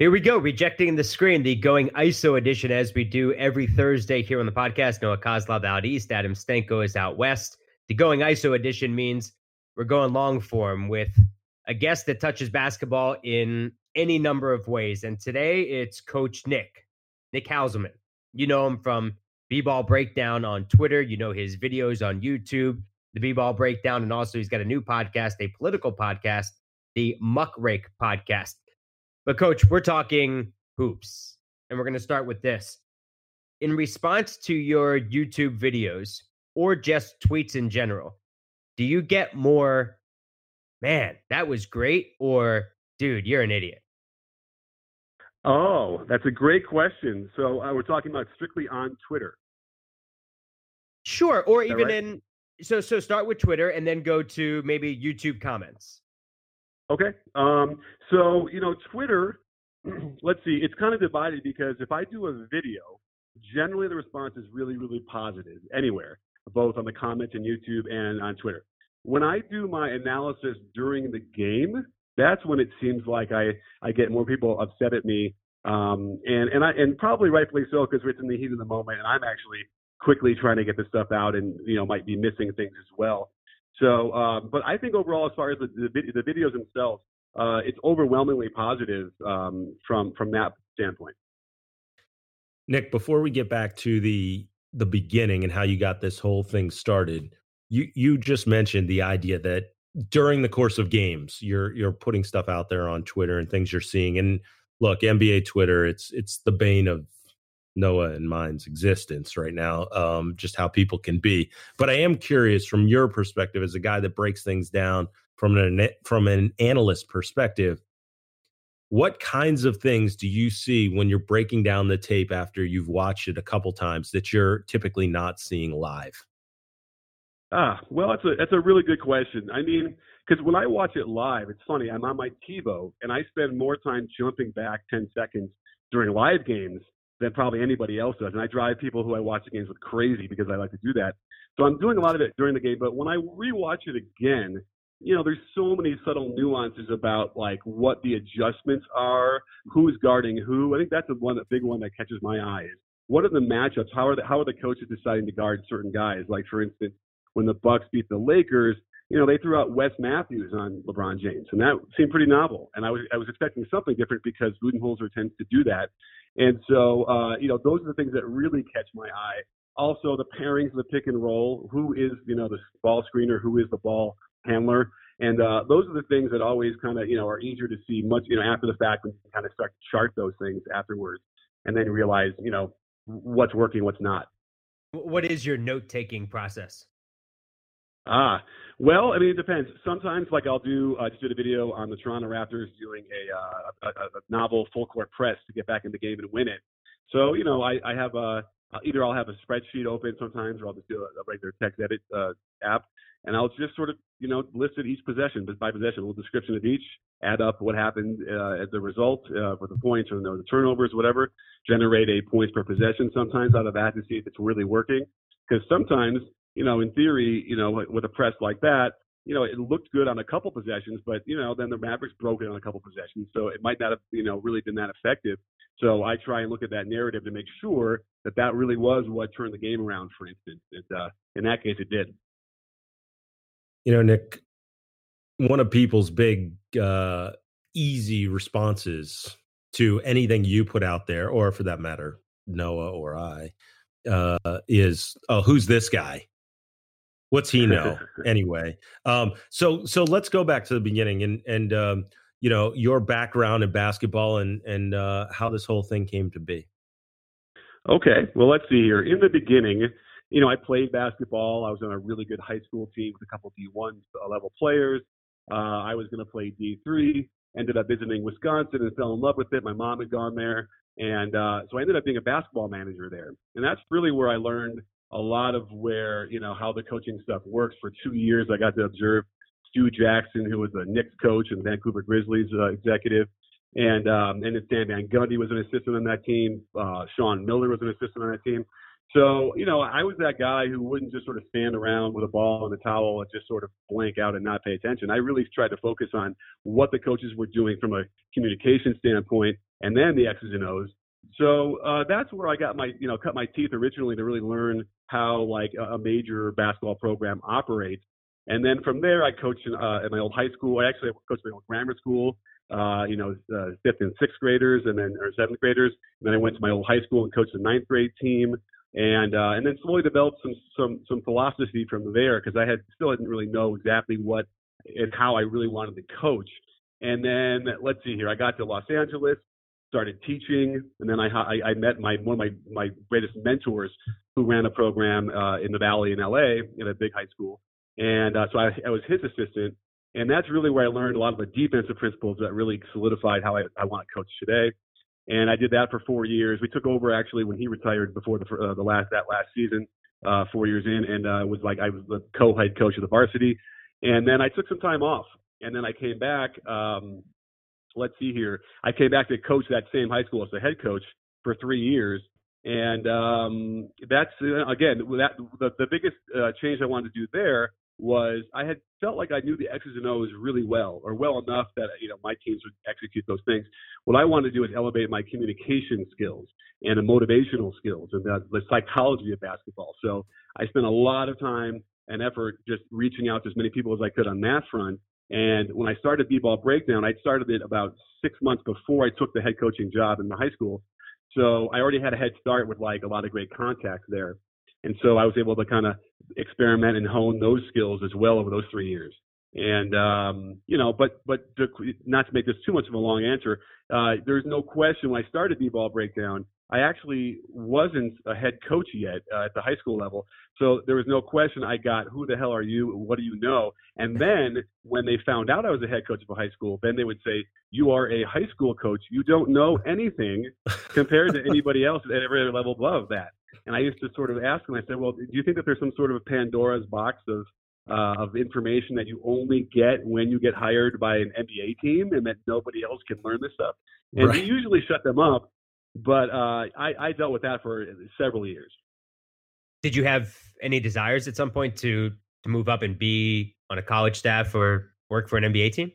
Here we go, rejecting the screen, the going ISO edition as we do every Thursday here on the podcast. Noah Kozlov out east, Adam Stenko is out west. The going ISO edition means we're going long form with a guest that touches basketball in any number of ways. And today it's Coach Nick, Nick Hauselman. You know him from B Ball Breakdown on Twitter. You know his videos on YouTube, the B Ball Breakdown. And also he's got a new podcast, a political podcast, the Muckrake Podcast. But, coach, we're talking hoops. And we're going to start with this. In response to your YouTube videos or just tweets in general, do you get more, man, that was great, or dude, you're an idiot? Oh, that's a great question. So uh, we're talking about strictly on Twitter. Sure, or even right? in so so start with Twitter and then go to maybe YouTube comments. Okay. Um, so, you know, Twitter, let's see, it's kind of divided because if I do a video, generally the response is really, really positive anywhere, both on the comments in YouTube and on Twitter. When I do my analysis during the game, that's when it seems like I, I get more people upset at me. Um, and, and I, and probably rightfully so, because it's in the heat of the moment and I'm actually quickly trying to get this stuff out and, you know, might be missing things as well. So, um, but I think overall, as far as the, the, the videos themselves, uh, it's overwhelmingly positive um, from from that standpoint. Nick, before we get back to the the beginning and how you got this whole thing started, you you just mentioned the idea that during the course of games, you're you're putting stuff out there on Twitter and things you're seeing. And look, NBA Twitter, it's it's the bane of Noah and mine's existence right now, um, just how people can be. But I am curious from your perspective as a guy that breaks things down from an from an analyst perspective. What kinds of things do you see when you're breaking down the tape after you've watched it a couple times that you're typically not seeing live? Ah, well, that's a that's a really good question. I mean, because when I watch it live, it's funny. I'm on my TiVo and I spend more time jumping back ten seconds during live games than probably anybody else does. And I drive people who I watch the games with crazy because I like to do that. So I'm doing a lot of it during the game. But when I rewatch it again, you know, there's so many subtle nuances about like what the adjustments are, who's guarding who. I think that's the one, the big one that catches my eye is what are the matchups? How are the how are the coaches deciding to guard certain guys? Like for instance, when the Bucks beat the Lakers, you know, they threw out Wes Matthews on LeBron James, and that seemed pretty novel. And I was I was expecting something different because Budenholzer tends to do that. And so, uh, you know, those are the things that really catch my eye. Also, the pairings, the pick and roll. Who is, you know, the ball screener? Who is the ball handler? And uh, those are the things that always kind of, you know, are easier to see much, you know, after the fact when you kind of start to chart those things afterwards, and then realize, you know, what's working, what's not. What is your note taking process? Ah, well, I mean, it depends. Sometimes, like I'll do, I uh, just did a video on the Toronto Raptors doing a, uh, a, a novel full court press to get back in the game and win it. So, you know, I, I have a either I'll have a spreadsheet open sometimes, or I'll just do a, regular text edit uh, app, and I'll just sort of, you know, list it each possession, by possession, a little description of each, add up what happened uh, as the result uh, for the points or the turnovers, whatever, generate a points per possession sometimes out of that to see if it's really working. Because sometimes you know, in theory, you know, with a press like that, you know, it looked good on a couple possessions, but you know, then the Mavericks broke it on a couple possessions, so it might not have, you know, really been that effective. So I try and look at that narrative to make sure that that really was what turned the game around. For instance, and uh, in that case, it did. You know, Nick, one of people's big uh, easy responses to anything you put out there, or for that matter, Noah or I, uh, is, "Oh, who's this guy?" What's he know anyway? Um, so so let's go back to the beginning and and um, you know your background in basketball and and uh, how this whole thing came to be. Okay, well let's see here. In the beginning, you know, I played basketball. I was on a really good high school team with a couple D1 level players. Uh, I was going to play D3. Ended up visiting Wisconsin and fell in love with it. My mom had gone there, and uh, so I ended up being a basketball manager there. And that's really where I learned a lot of where you know how the coaching stuff works. For two years, I got to observe Stu Jackson, who was a Knicks coach and Vancouver Grizzlies uh, executive, and um, and then Stan Van Gundy was an assistant on that team. Uh, Sean Miller was an assistant on that team. So you know, I was that guy who wouldn't just sort of stand around with a ball and a towel and just sort of blank out and not pay attention. I really tried to focus on what the coaches were doing from a communication standpoint and then the X's and O's. So uh, that's where I got my, you know, cut my teeth originally to really learn how like a major basketball program operates. And then from there, I coached in, uh, at my old high school. I actually coached my old grammar school. Uh, you know, uh, fifth and sixth graders, and then or seventh graders. And then I went to my old high school and coached the ninth grade team, and uh, and then slowly developed some some some philosophy from there because I had still didn't really know exactly what and how I really wanted to coach. And then let's see here, I got to Los Angeles, started teaching, and then I I, I met my one of my my greatest mentors who ran a program uh, in the Valley in LA in a big high school, and uh, so I, I was his assistant, and that's really where I learned a lot of the defensive principles that really solidified how I, I want to coach today. And I did that for four years. We took over actually when he retired before the uh, the last that last season, uh, four years in, and uh, was like I was the co-head coach of the varsity. And then I took some time off, and then I came back. Um, let's see here. I came back to coach that same high school as the head coach for three years, and um, that's uh, again that the, the biggest uh, change I wanted to do there was I had felt like I knew the X's and O's really well, or well enough that you know my teams would execute those things. What I wanted to do is elevate my communication skills and the motivational skills and the, the psychology of basketball. So I spent a lot of time and effort just reaching out to as many people as I could on that front. And when I started B-ball breakdown, I started it about six months before I took the head coaching job in the high school. So I already had a head start with like a lot of great contacts there. And so I was able to kind of experiment and hone those skills as well over those three years. And um, you know, but but to, not to make this too much of a long answer, uh, there's no question when I started B-ball breakdown, I actually wasn't a head coach yet uh, at the high school level. So there was no question I got, who the hell are you? What do you know? And then when they found out I was a head coach of a high school, then they would say, you are a high school coach. You don't know anything compared to anybody else at every other level above that. And I used to sort of ask them, I said, well, do you think that there's some sort of a Pandora's box of uh, of information that you only get when you get hired by an NBA team and that nobody else can learn this stuff? And right. we usually shut them up, but uh, I, I dealt with that for several years. Did you have any desires at some point to to move up and be on a college staff or work for an NBA team?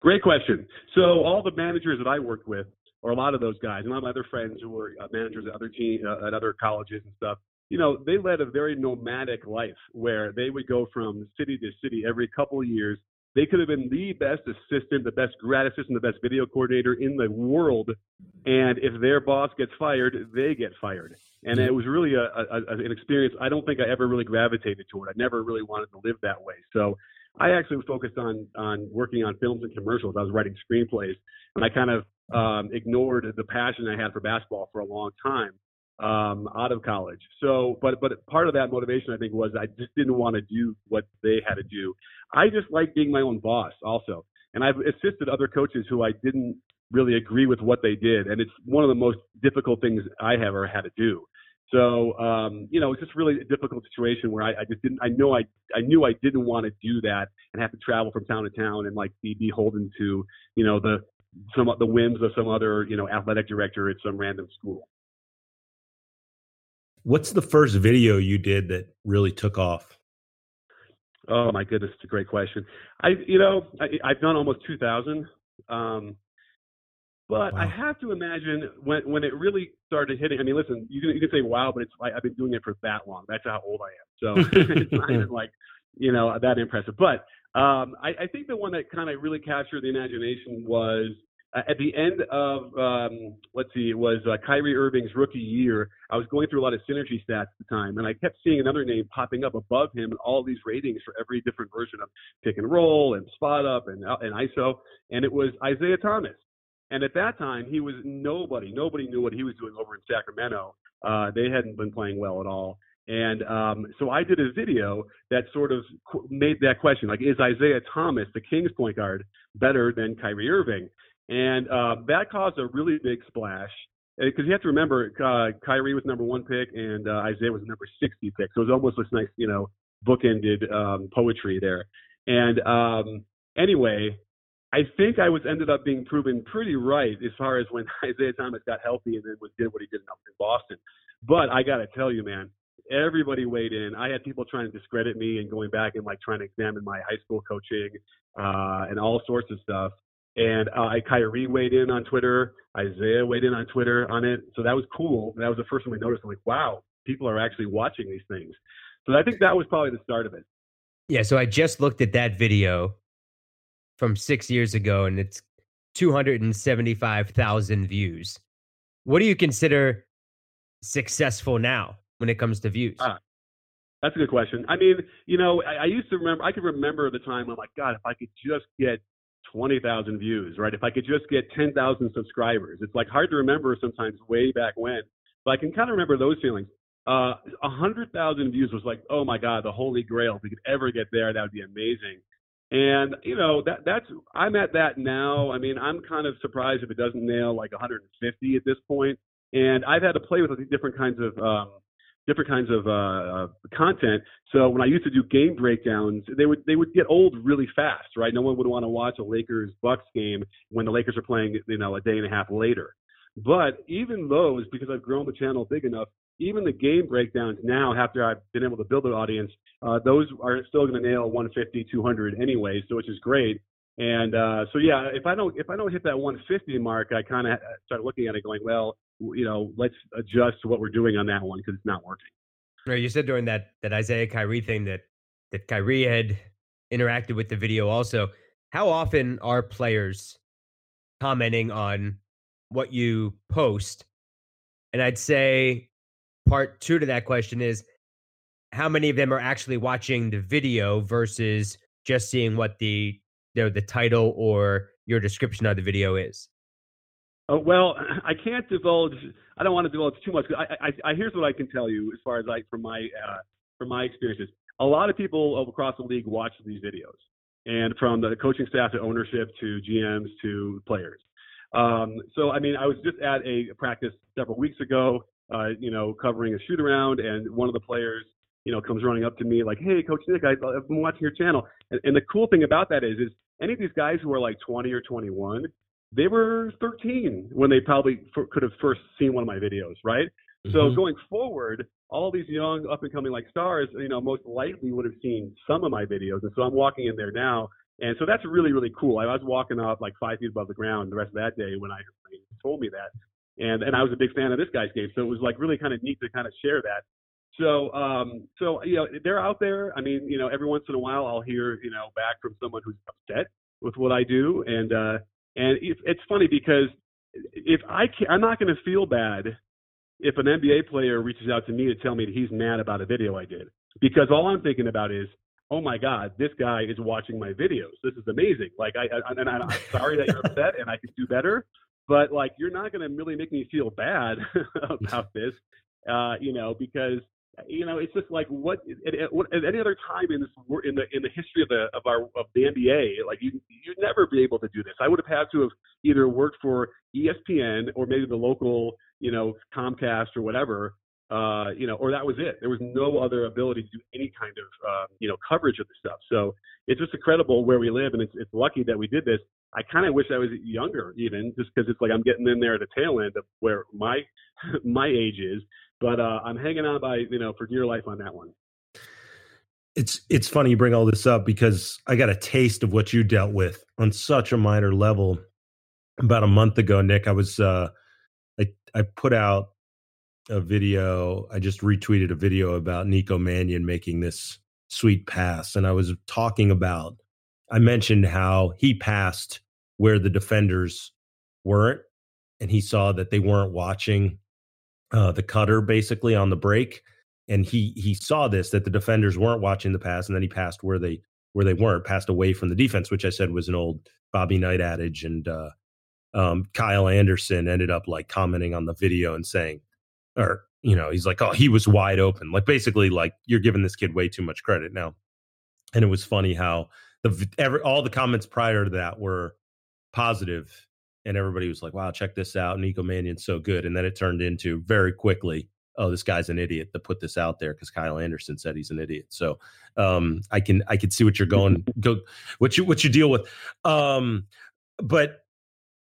Great question. So all the managers that I worked with or a lot of those guys, and a lot of my other friends who were uh, managers at other team uh, at other colleges and stuff, you know, they led a very nomadic life where they would go from city to city every couple of years. They could have been the best assistant, the best grad assistant, the best video coordinator in the world, and if their boss gets fired, they get fired. And it was really a, a, an experience. I don't think I ever really gravitated toward. I never really wanted to live that way. So I actually was focused on on working on films and commercials. I was writing screenplays, and I kind of um, ignored the passion I had for basketball for a long time um, out of college. So, but but part of that motivation I think was I just didn't want to do what they had to do. I just like being my own boss also, and I've assisted other coaches who I didn't really agree with what they did, and it's one of the most difficult things I have ever had to do. So, um, you know, it's just really a difficult situation where I, I just didn't, I know I, I knew I didn't want to do that and have to travel from town to town and like be beholden to, you know, the, some the whims of some other you know athletic director at some random school. What's the first video you did that really took off? Oh my goodness, it's a great question. I you know I, have done almost two thousand, um, but wow. I have to imagine when when it really started hitting. I mean, listen, you can you can say wow, but it's like I've been doing it for that long. That's how old I am. So it's not even like you know that impressive. But um, I, I, think the one that kind of really captured the imagination was at the end of um, let's see, it was uh, Kyrie Irving's rookie year. I was going through a lot of synergy stats at the time, and I kept seeing another name popping up above him in all these ratings for every different version of pick and roll and spot up and uh, and ISO, and it was Isaiah Thomas. And at that time, he was nobody. Nobody knew what he was doing over in Sacramento. Uh, they hadn't been playing well at all. And um, so I did a video that sort of made that question, like, is Isaiah Thomas, the Kings point guard, better than Kyrie Irving? And uh, that caused a really big splash because you have to remember uh, Kyrie was number one pick and uh, Isaiah was number 60 pick. So it was almost this nice, you know, bookended um, poetry there. And um, anyway, I think I was ended up being proven pretty right as far as when Isaiah Thomas got healthy and then did what he did in Boston. But I got to tell you, man, everybody weighed in. I had people trying to discredit me and going back and like trying to examine my high school coaching uh, and all sorts of stuff. And uh, Kyrie weighed in on Twitter. Isaiah weighed in on Twitter on it. So that was cool. That was the first time we noticed. I'm like, wow, people are actually watching these things. So I think that was probably the start of it. Yeah. So I just looked at that video from six years ago, and it's 275,000 views. What do you consider successful now when it comes to views? Uh, that's a good question. I mean, you know, I, I used to remember. I can remember the time I'm like, God, if I could just get twenty thousand views, right? If I could just get ten thousand subscribers, it's like hard to remember sometimes way back when. But I can kind of remember those feelings. Uh, a hundred thousand views was like, oh my God, the holy grail. If we could ever get there, that would be amazing. And you know that that's I'm at that now. I mean, I'm kind of surprised if it doesn't nail like 150 at this point. And I've had to play with different kinds of um, different kinds of uh, uh, content. So when I used to do game breakdowns, they would they would get old really fast, right? No one would want to watch a Lakers Bucks game when the Lakers are playing, you know, a day and a half later. But even those, because I've grown the channel big enough, even the game breakdowns now, after I've been able to build an audience, uh, those are still going to nail 150, 200 anyway, so which is great. And uh, so yeah, if I don't if I don't hit that 150 mark, I kind of start looking at it going, well, you know, let's adjust what we're doing on that one because it's not working. Right. You said during that that Isaiah Kyrie thing that that Kyrie had interacted with the video also. How often are players commenting on what you post? And I'd say part two to that question is how many of them are actually watching the video versus just seeing what the you know, the title or your description of the video is? Uh, well, I can't divulge. I don't want to divulge too much. I, I, I, here's what I can tell you as far as like from my uh, from my experiences. A lot of people across the league watch these videos, and from the coaching staff to ownership to GMs to players. Um, so I mean, I was just at a practice several weeks ago, uh, you know, covering a shoot around, and one of the players, you know, comes running up to me like, "Hey, Coach Nick, I, have been watching your channel." And, and the cool thing about that is, is any of these guys who are like 20 or 21, they were 13 when they probably f- could have first seen one of my videos, right? Mm-hmm. So going forward, all these young up and coming like stars, you know, most likely would have seen some of my videos, and so I'm walking in there now, and so that's really really cool. I was walking up like five feet above the ground the rest of that day when I told me that, and and I was a big fan of this guy's game, so it was like really kind of neat to kind of share that. So, um, so you know, they're out there. I mean, you know, every once in a while, I'll hear you know back from someone who's upset with what I do, and uh, and it's funny because if I can, I'm not going to feel bad if an NBA player reaches out to me to tell me that he's mad about a video I did, because all I'm thinking about is, oh my God, this guy is watching my videos. This is amazing. Like I, I and I'm sorry that you're upset, and I could do better, but like you're not going to really make me feel bad about this, uh, you know, because you know, it's just like what at, at, any other time in this in the in the history of the of our of the NBA, like you you'd never be able to do this. I would have had to have either worked for ESPN or maybe the local, you know, Comcast or whatever, uh, you know, or that was it. There was no other ability to do any kind of uh, you know coverage of the stuff. So it's just incredible where we live, and it's it's lucky that we did this. I kind of wish I was younger, even just because it's like I'm getting in there at the tail end of where my my age is. But uh, I'm hanging on by you know for dear life on that one. It's it's funny you bring all this up because I got a taste of what you dealt with on such a minor level about a month ago, Nick. I was uh, I I put out a video. I just retweeted a video about Nico Mannion making this sweet pass, and I was talking about. I mentioned how he passed where the defenders weren't, and he saw that they weren't watching uh, the cutter basically on the break, and he he saw this that the defenders weren't watching the pass, and then he passed where they where they weren't, passed away from the defense, which I said was an old Bobby Knight adage, and uh, um, Kyle Anderson ended up like commenting on the video and saying, or you know, he's like, oh, he was wide open, like basically like you're giving this kid way too much credit now, and it was funny how the every, all the comments prior to that were positive and everybody was like, "Wow, check this out! Nico Mannion's so good." And then it turned into very quickly, "Oh, this guy's an idiot to put this out there because Kyle Anderson said he's an idiot." So um, I can I can see what you're going go what you what you deal with. Um, but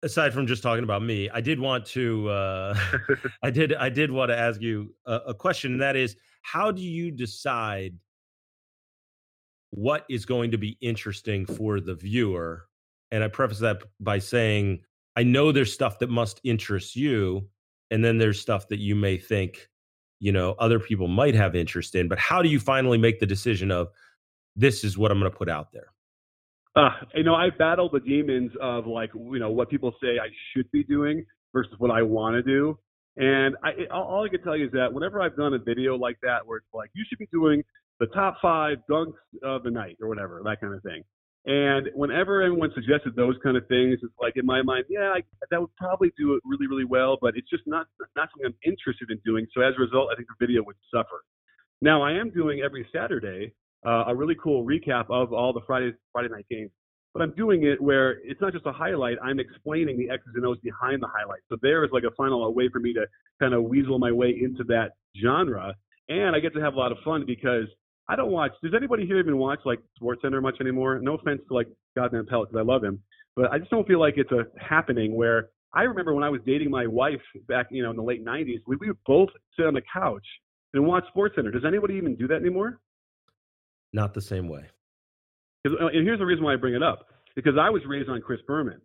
aside from just talking about me, I did want to uh, I did I did want to ask you a, a question, and that is, how do you decide? What is going to be interesting for the viewer and I preface that by saying I know there's stuff that must interest you, and then there's stuff that you may think, you know, other people might have interest in. But how do you finally make the decision of this is what I'm going to put out there? Uh, you know, I've battled the demons of like, you know, what people say I should be doing versus what I want to do. And I, all I can tell you is that whenever I've done a video like that, where it's like, you should be doing the top five dunks of the night or whatever, that kind of thing. And whenever everyone suggested those kind of things, it's like in my mind, yeah, I, that would probably do it really, really well, but it's just not not something I'm interested in doing. So as a result, I think the video would suffer. Now I am doing every Saturday uh, a really cool recap of all the Friday Friday night games, but I'm doing it where it's not just a highlight. I'm explaining the X's and O's behind the highlight. So there is like a final a way for me to kind of weasel my way into that genre, and I get to have a lot of fun because I don't watch. Does anybody here even watch like Sports Center much anymore? No offense to like Scott Van Pelt because I love him, but I just don't feel like it's a happening where I remember when I was dating my wife back, you know, in the late '90s, we, we would both sit on the couch and watch Sports Center. Does anybody even do that anymore? Not the same way. Uh, and here's the reason why I bring it up because I was raised on Chris Berman,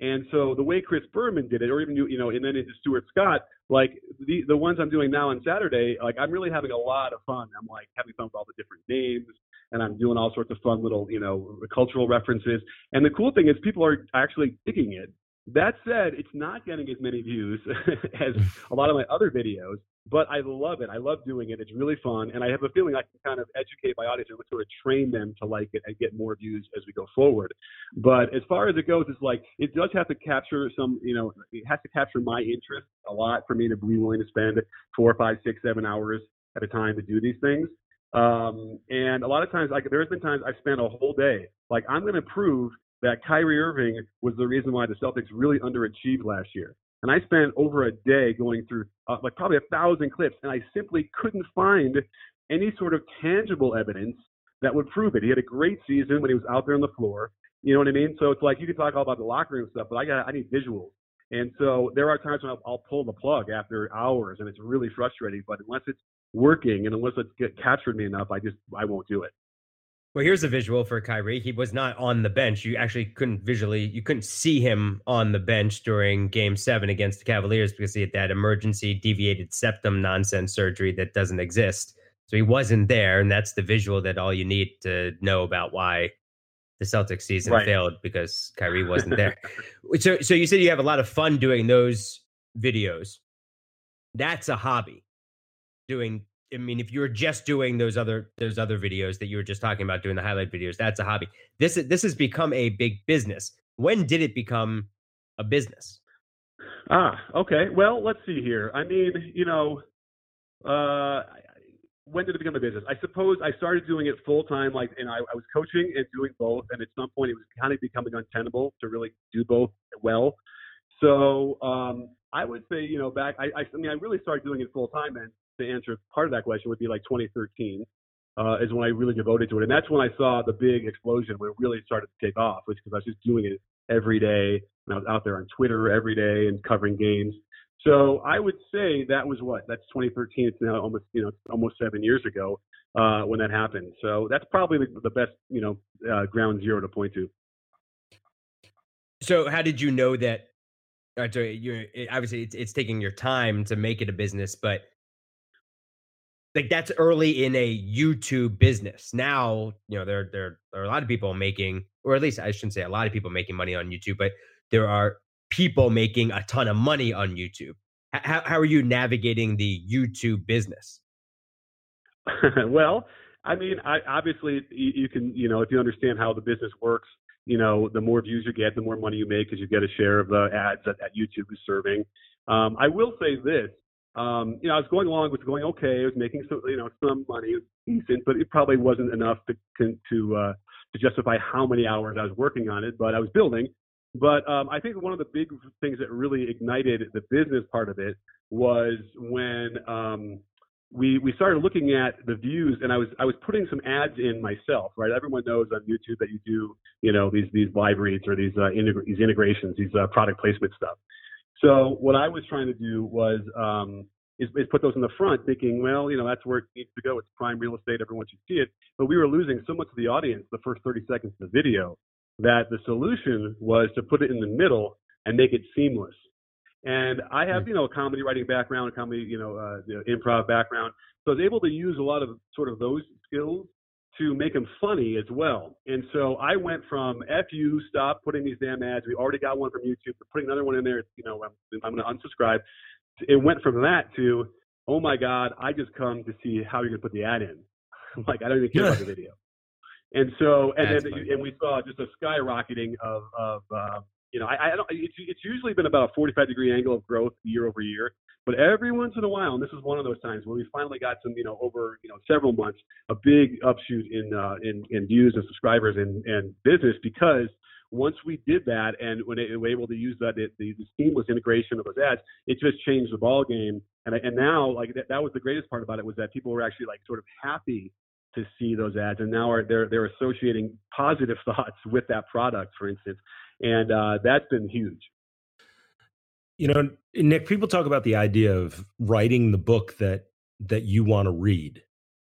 and so the way Chris Berman did it, or even you, you know, and then into Stuart Scott, like the the ones I'm doing now on Saturday, like I'm really having a lot of fun. I'm like having fun with all the different names, and I'm doing all sorts of fun little, you know, cultural references. And the cool thing is people are actually digging it. That said, it's not getting as many views as a lot of my other videos, but I love it. I love doing it. It's really fun, and I have a feeling I can kind of educate my audience and sort of train them to like it and get more views as we go forward. But as far as it goes, it's like it does have to capture some, you know, it has to capture my interest a lot for me to be willing to spend four, five, six, seven hours at a time to do these things. Um, and a lot of times, like there's been times I've spent a whole day, like I'm going to prove that Kyrie Irving was the reason why the Celtics really underachieved last year. And I spent over a day going through uh, like probably a thousand clips, and I simply couldn't find any sort of tangible evidence that would prove it. He had a great season when he was out there on the floor. You know what I mean? So it's like you can talk all about the locker room stuff, but I got I need visuals. And so there are times when I'll, I'll pull the plug after hours, and it's really frustrating. But unless it's working and unless it's get captured me enough, I just I won't do it. Well, here's a visual for Kyrie. He was not on the bench. You actually couldn't visually, you couldn't see him on the bench during game seven against the Cavaliers because he had that emergency deviated septum nonsense surgery that doesn't exist. So he wasn't there. And that's the visual that all you need to know about why the Celtics season right. failed because Kyrie wasn't there. so, so you said you have a lot of fun doing those videos. That's a hobby doing I mean, if you're just doing those other those other videos that you were just talking about, doing the highlight videos, that's a hobby. This is this has become a big business. When did it become a business? Ah, okay. Well, let's see here. I mean, you know, uh, when did it become a business? I suppose I started doing it full time, like, and I, I was coaching and doing both. And at some point, it was kind of becoming untenable to really do both well. So um, I would say, you know, back, I, I, I mean, I really started doing it full time and to answer part of that question would be like 2013 uh, is when I really devoted to it, and that's when I saw the big explosion when it really started to take off, which because I was just doing it every day, and I was out there on Twitter every day and covering games. So I would say that was what that's 2013. It's now almost you know almost seven years ago uh, when that happened. So that's probably the, the best you know uh, ground zero to point to. So how did you know that? Uh, so you're obviously it's, it's taking your time to make it a business, but like that's early in a YouTube business. Now, you know, there there are a lot of people making, or at least I shouldn't say a lot of people making money on YouTube, but there are people making a ton of money on YouTube. How how are you navigating the YouTube business? well, I mean, I, obviously you, you can, you know, if you understand how the business works, you know, the more views you get, the more money you make because you get a share of the ads that, that YouTube is serving. Um, I will say this um, you know, I was going along, it was going okay. I was making some, you know, some money, decent, but it probably wasn't enough to to uh, to justify how many hours I was working on it. But I was building. But um, I think one of the big things that really ignited the business part of it was when um, we we started looking at the views, and I was I was putting some ads in myself. Right, everyone knows on YouTube that you do, you know, these these live reads or these uh, these integrations, these uh, product placement stuff. So what I was trying to do was um, is, is, put those in the front, thinking, well, you know, that's where it needs to go. It's prime real estate. Everyone should see it. But we were losing so much of the audience the first 30 seconds of the video that the solution was to put it in the middle and make it seamless. And I have, hmm. you know, a comedy writing background, a comedy, you know, uh, you know, improv background. So I was able to use a lot of sort of those skills to make them funny as well. And so I went from F you, stop putting these damn ads. We already got one from YouTube. We're putting another one in there. You know, I'm, I'm going to unsubscribe. It went from that to, oh my God, I just come to see how you're going to put the ad in. like, I don't even care about the video. And so, and That's then, funny. and we saw just a skyrocketing of, of, uh, you know, I, I don't, it's, it's usually been about a 45 degree angle of growth year over year. But every once in a while, and this is one of those times where we finally got some, you know, over you know several months, a big upshoot in uh, in, in views and subscribers and, and business because once we did that and when we were able to use that it, the, the seamless integration of those ads, it just changed the ball game. And and now like that, that was the greatest part about it was that people were actually like sort of happy to see those ads and now are they're they're associating positive thoughts with that product, for instance, and uh, that's been huge. You know, Nick, people talk about the idea of writing the book that that you want to read.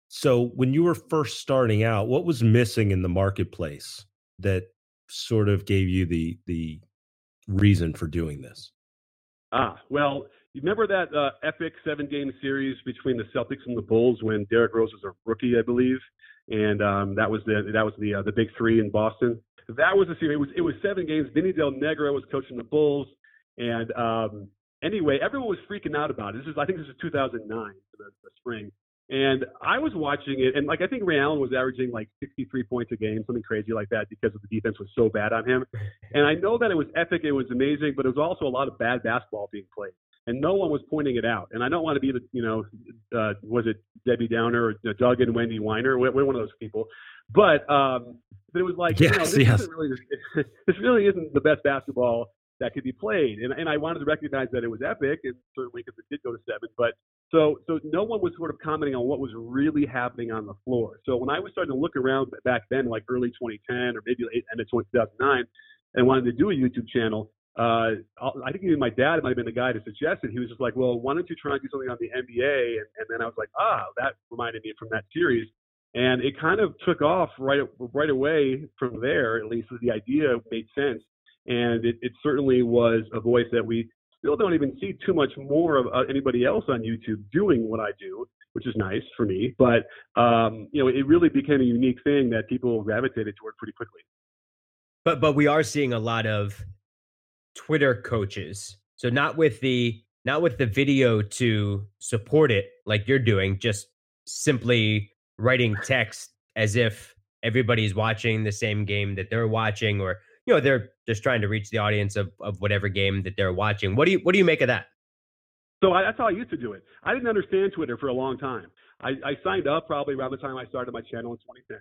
So when you were first starting out, what was missing in the marketplace that sort of gave you the the reason for doing this? Ah, well, you remember that uh, epic seven game series between the Celtics and the Bulls when Derrick Rose was a rookie, I believe, and um, that was the that was the uh, the big three in Boston. That was a series. It was it was seven games. Vinny Del Negro was coaching the Bulls. And um, anyway, everyone was freaking out about it. This is, I think this is 2009, the, the spring. And I was watching it, and like I think Ray Allen was averaging like 63 points a game, something crazy like that, because the defense was so bad on him. And I know that it was epic, it was amazing, but it was also a lot of bad basketball being played, and no one was pointing it out. And I don't want to be the, you know, uh, was it Debbie Downer or Doug and Wendy Whiner? We're, we're one of those people. But um, but it was like, yes, you know, this yes. really this really isn't the best basketball that could be played. And, and I wanted to recognize that it was epic, and certainly because it did go to seven. But so so no one was sort of commenting on what was really happening on the floor. So when I was starting to look around back then, like early 2010 or maybe late end of 2009, and wanted to do a YouTube channel, uh, I think even my dad might have been the guy to suggest it. He was just like, "Well, why don't you try and do something on the NBA?" And, and then I was like, "Ah, that reminded me from that series." And it kind of took off right right away from there. At least the idea made sense and it, it certainly was a voice that we still don't even see too much more of uh, anybody else on YouTube doing what I do, which is nice for me. But um, you know, it really became a unique thing that people gravitated toward pretty quickly. But but we are seeing a lot of Twitter coaches. So not with the not with the video to support it like you're doing, just simply writing text as if everybody's watching the same game that they're watching or you know they're just trying to reach the audience of, of whatever game that they're watching. What do you what do you make of that? So I, that's how I used to do it. I didn't understand Twitter for a long time. I, I signed up probably around the time I started my channel in 2010,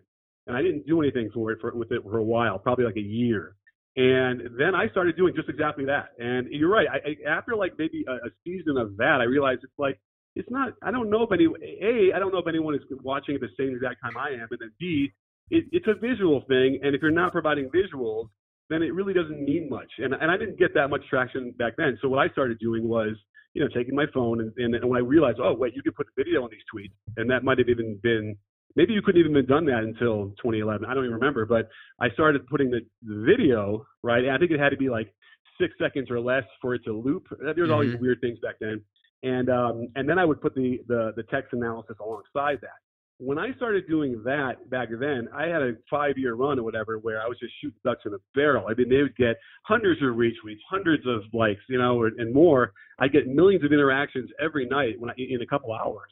and I didn't do anything for it for, with it for a while, probably like a year. And then I started doing just exactly that. And you're right. I, I, after like maybe a, a season of that, I realized it's like it's not. I don't know if any a. I don't know if anyone is watching at the same exact time I am, and then b. It, it's a visual thing, and if you're not providing visuals, then it really doesn't mean much. And and I didn't get that much traction back then. So what I started doing was, you know, taking my phone and, and, and when I realized, oh wait, you could put a video on these tweets, and that might have even been maybe you couldn't even have done that until 2011. I don't even remember, but I started putting the, the video right. I think it had to be like six seconds or less for it to loop. There was all these mm-hmm. weird things back then, and um, and then I would put the the, the text analysis alongside that when I started doing that back then, I had a five year run or whatever where I was just shooting ducks in a barrel. I mean, they would get hundreds of retweets, hundreds of likes, you know, and more. I get millions of interactions every night when I, in a couple hours.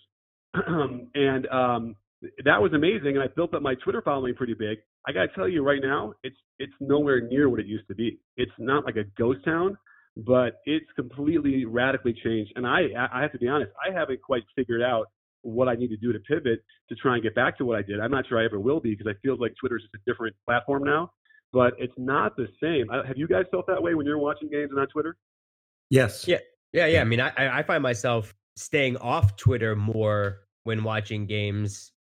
and um, that was amazing. And I built up my Twitter following pretty big. I got to tell you right now, it's, it's nowhere near what it used to be. It's not like a ghost town, but it's completely radically changed. And I, I have to be honest, I haven't quite figured out what I need to do to pivot to try and get back to what I did. I'm not sure I ever will be because I feel like Twitter is just a different platform now, but it's not the same. Have you guys felt that way when you're watching games and on Twitter? Yes. Yeah. Yeah. Yeah. I mean, I, I find myself staying off Twitter more when watching games.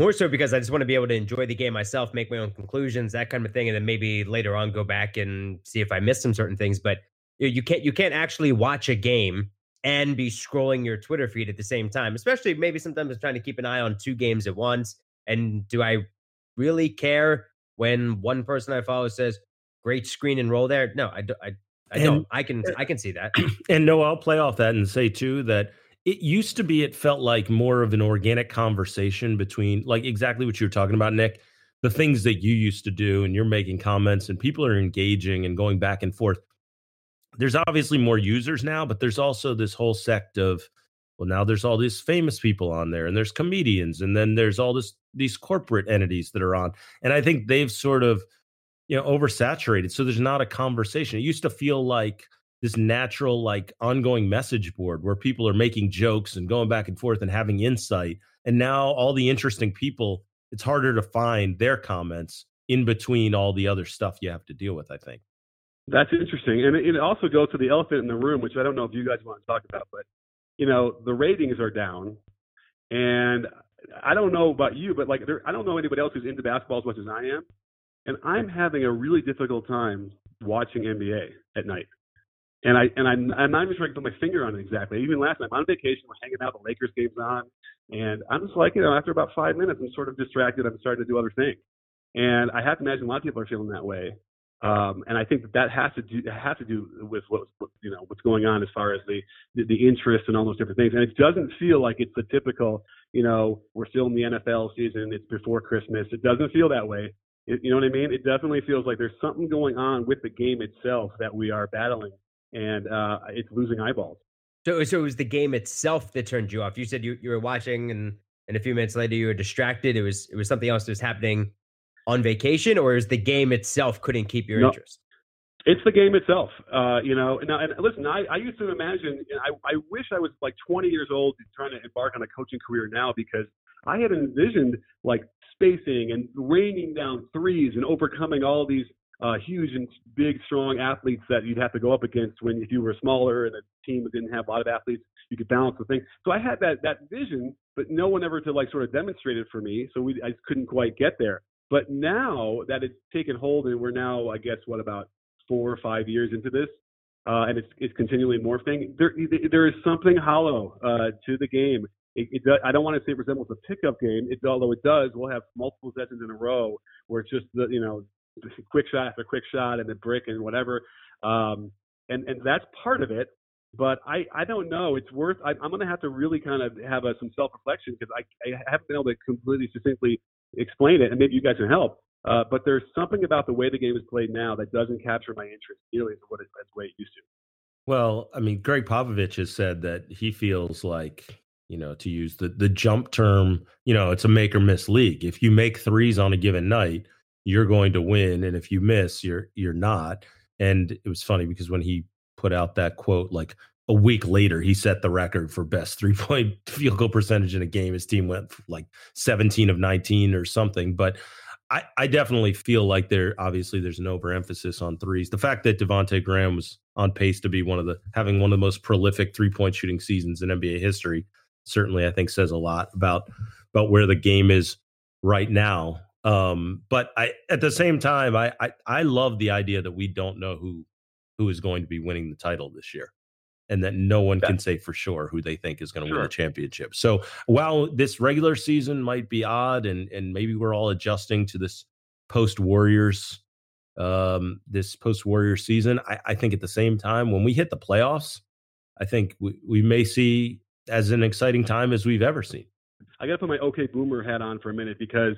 More so because I just want to be able to enjoy the game myself, make my own conclusions, that kind of thing, and then maybe later on go back and see if I missed some certain things. But you can't you can't actually watch a game and be scrolling your Twitter feed at the same time, especially maybe sometimes trying to keep an eye on two games at once. And do I really care when one person I follow says great screen and roll there. No, I, I, I and, don't. I can uh, I can see that. And no, I'll play off that and say too that it used to be it felt like more of an organic conversation between like exactly what you were talking about, Nick. The things that you used to do, and you're making comments, and people are engaging and going back and forth. There's obviously more users now, but there's also this whole sect of well now there's all these famous people on there and there's comedians and then there's all this these corporate entities that are on and i think they've sort of you know oversaturated so there's not a conversation it used to feel like this natural like ongoing message board where people are making jokes and going back and forth and having insight and now all the interesting people it's harder to find their comments in between all the other stuff you have to deal with i think that's interesting and it also goes to the elephant in the room which i don't know if you guys want to talk about but you know, the ratings are down. And I don't know about you, but like, there, I don't know anybody else who's into basketball as much as I am. And I'm having a really difficult time watching NBA at night. And I and I'm I'm not even sure I can put my finger on it exactly. Even last night, I'm on vacation, we're hanging out, the Lakers game's on, and I'm just like, you know, after about five minutes, I'm sort of distracted. I'm starting to do other things, and I have to imagine a lot of people are feeling that way. Um, and I think that that has to do has to do with what, what you know what's going on as far as the, the, the interest and all those different things. And it doesn't feel like it's the typical you know we're still in the NFL season, it's before Christmas. It doesn't feel that way. It, you know what I mean? It definitely feels like there's something going on with the game itself that we are battling, and uh, it's losing eyeballs. So, so it was the game itself that turned you off. You said you, you were watching, and and a few minutes later you were distracted. It was it was something else that was happening on vacation, or is the game itself couldn't keep your no, interest? It's the game itself. Uh, you know, and, and listen, I, I used to imagine. I, I wish I was like 20 years old trying to embark on a coaching career now because I had envisioned like spacing and raining down threes and overcoming all these uh, huge and big, strong athletes that you'd have to go up against when if you were smaller and a team didn't have a lot of athletes, you could balance the thing. So I had that that vision, but no one ever to like sort of demonstrate it for me. So we I couldn't quite get there. But now that it's taken hold, and we're now, I guess, what about four or five years into this, uh, and it's it's continually morphing. There there is something hollow uh, to the game. It, it does, I don't want to say it resembles a pickup game, it, although it does. We'll have multiple sessions in a row where it's just the you know quick shot after quick shot and the brick and whatever, um, and and that's part of it. But I, I don't know. It's worth. I, I'm going to have to really kind of have a, some self reflection because I, I haven't been able to completely succinctly explain it, and maybe you guys can help. Uh, but there's something about the way the game is played now that doesn't capture my interest nearly as what it, as way it used to. Well, I mean, Gregg Popovich has said that he feels like, you know, to use the the jump term, you know, it's a make or miss league. If you make threes on a given night, you're going to win, and if you miss, you're you're not. And it was funny because when he put out that quote, like a week later, he set the record for best three point field goal percentage in a game. His team went like 17 of 19 or something. But I, I definitely feel like there obviously there's an overemphasis on threes. The fact that Devonte Graham was on pace to be one of the having one of the most prolific three point shooting seasons in NBA history certainly I think says a lot about about where the game is right now. Um, but I at the same time I, I I love the idea that we don't know who who is going to be winning the title this year and that no one can say for sure who they think is going to sure. win the championship. So while this regular season might be odd and and maybe we're all adjusting to this post Warriors um this post Warrior season, I, I think at the same time when we hit the playoffs, I think we, we may see as an exciting time as we've ever seen. I got to put my OK Boomer hat on for a minute because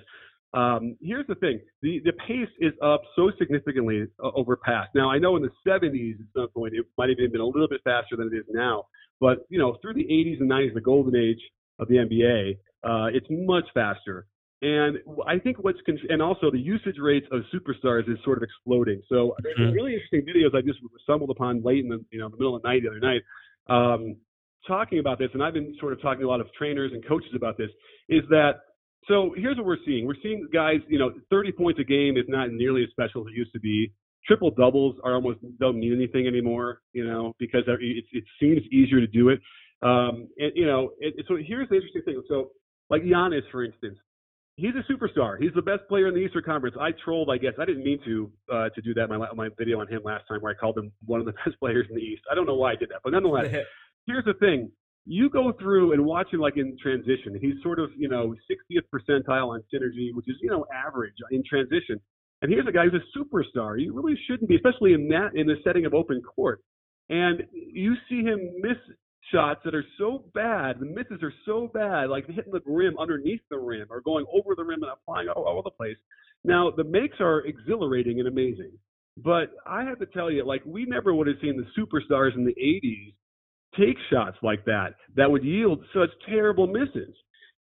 um, here's the thing: the the pace is up so significantly uh, over past. Now I know in the 70s at some point it might have even been a little bit faster than it is now, but you know through the 80s and 90s, the golden age of the NBA, uh, it's much faster. And I think what's con- and also the usage rates of superstars is sort of exploding. So there's mm-hmm. really interesting videos I just stumbled upon late in the you know the middle of the night the other night, um, talking about this, and I've been sort of talking to a lot of trainers and coaches about this. Is that so here's what we're seeing. We're seeing guys, you know, 30 points a game is not nearly as special as it used to be. Triple doubles are almost don't mean anything anymore, you know, because it, it seems easier to do it. Um, and you know, it, so here's the interesting thing. So, like Giannis, for instance, he's a superstar. He's the best player in the Eastern Conference. I trolled, I guess. I didn't mean to uh, to do that. My my video on him last time, where I called him one of the best players in the East. I don't know why I did that, but nonetheless, here's the thing you go through and watch him like in transition. He's sort of, you know, 60th percentile on synergy, which is, you know, average in transition. And here's a guy who's a superstar. You really shouldn't be, especially in that in the setting of open court. And you see him miss shots that are so bad, the misses are so bad, like hitting the rim underneath the rim or going over the rim and flying all, over the place. Now the makes are exhilarating and amazing, but I have to tell you, like we never would have seen the superstars in the '80s take shots like that that would yield such terrible misses.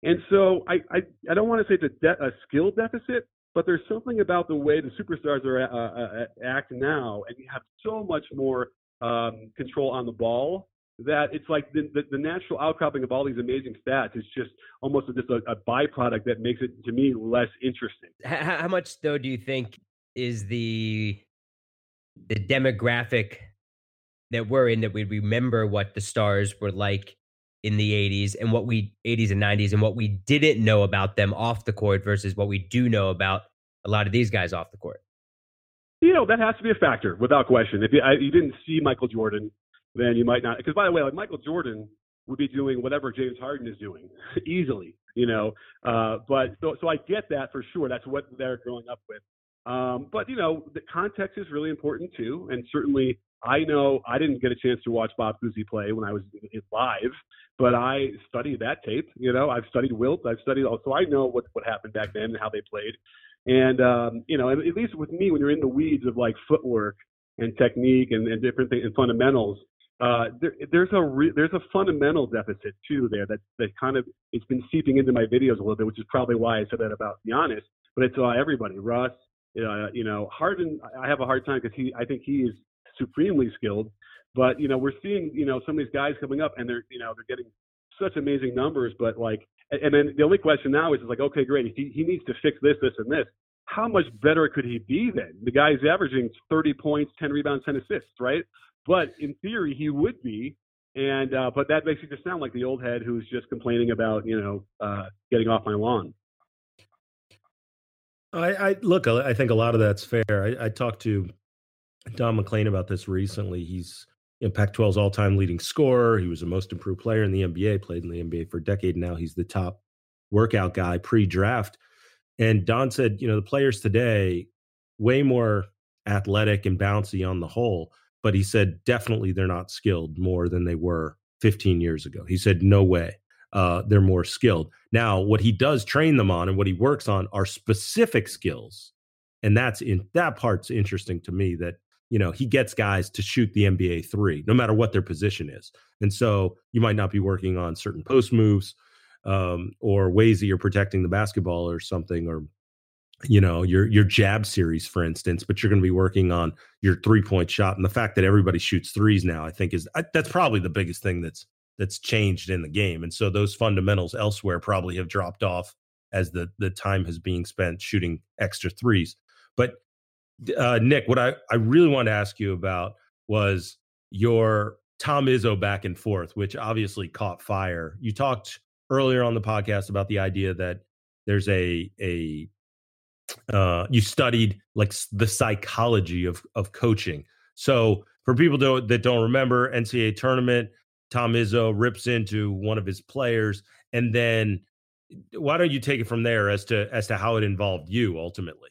And so I I, I don't want to say it's a, de- a skill deficit, but there's something about the way the superstars are uh, uh, act now, and you have so much more um, control on the ball that it's like the, the, the, natural outcropping of all these amazing stats is just almost just a, a byproduct that makes it to me less interesting. How, how, much though do you think is the the demographic that we're in that we remember what the stars were like in the 80s and what we 80s and 90s and what we didn't know about them off the court versus what we do know about a lot of these guys off the court? You know, that has to be a factor without question. If you, I, you didn't see Michael Jordan then you might not. Because by the way, like Michael Jordan would be doing whatever James Harden is doing easily, you know. Uh, but so so I get that for sure. That's what they're growing up with. Um, but you know, the context is really important too, and certainly I know I didn't get a chance to watch Bob Cousy play when I was in live, but I studied that tape. You know, I've studied Wilt, I've studied, so I know what what happened back then and how they played. And um, you know, at least with me, when you're in the weeds of like footwork and technique and, and different things and fundamentals, uh, there, there's a re- there's a fundamental deficit too there that that kind of it's been seeping into my videos a little bit, which is probably why I said that about Giannis. But it's uh, everybody, Russ, uh, you know, Harden. I have a hard time because he I think he is supremely skilled. But you know, we're seeing you know some of these guys coming up and they're you know they're getting such amazing numbers, but like and then the only question now is, is like okay great he, he needs to fix this this and this how much better could he be then? The guy's averaging 30 points, 10 rebounds, 10 assists, right? But in theory, he would be. And uh, but that makes you just sound like the old head who's just complaining about you know uh, getting off my lawn. I, I look. I think a lot of that's fair. I, I talked to Don MacLean about this recently. He's you know, Pac-12's all-time leading scorer. He was the most improved player in the NBA. Played in the NBA for a decade now. He's the top workout guy pre-draft. And Don said, you know, the players today way more athletic and bouncy on the whole but he said definitely they're not skilled more than they were 15 years ago. He said no way. Uh, they're more skilled. Now, what he does train them on and what he works on are specific skills. And that's in that part's interesting to me that, you know, he gets guys to shoot the NBA three, no matter what their position is. And so you might not be working on certain post moves um, or ways that you're protecting the basketball or something, or you know your your jab series for instance but you're going to be working on your three point shot. And the fact that everybody shoots threes now i think is that's probably the biggest thing that's that's changed in the game. And so those fundamentals elsewhere probably have dropped off as the the time has being spent shooting extra threes. But uh, nick what i i really wanted to ask you about was your tom izzo back and forth which obviously caught fire you talked earlier on the podcast about the idea that there's a a uh, you studied like the psychology of of coaching. So for people to, that don't remember NCAA tournament, Tom Izzo rips into one of his players, and then why don't you take it from there as to as to how it involved you ultimately?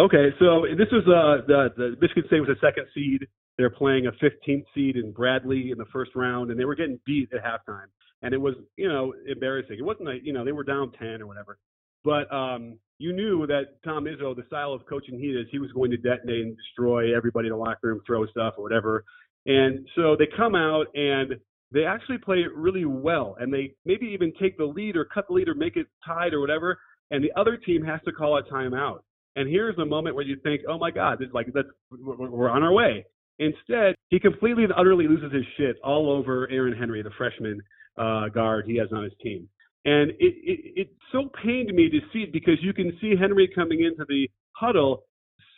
Okay, so this was uh, the the Michigan State was a second seed. They're playing a 15th seed in Bradley in the first round, and they were getting beat at halftime, and it was you know embarrassing. It wasn't like you know they were down 10 or whatever, but um, you knew that Tom Izzo, the style of coaching he is, he was going to detonate and destroy everybody in the locker room, throw stuff or whatever. And so they come out and they actually play really well, and they maybe even take the lead or cut the lead or make it tied or whatever. And the other team has to call a timeout. And here's the moment where you think, oh my God, this like that's we're on our way. Instead, he completely and utterly loses his shit all over Aaron Henry, the freshman uh, guard he has on his team. And it, it, it so pained me to see it because you can see Henry coming into the huddle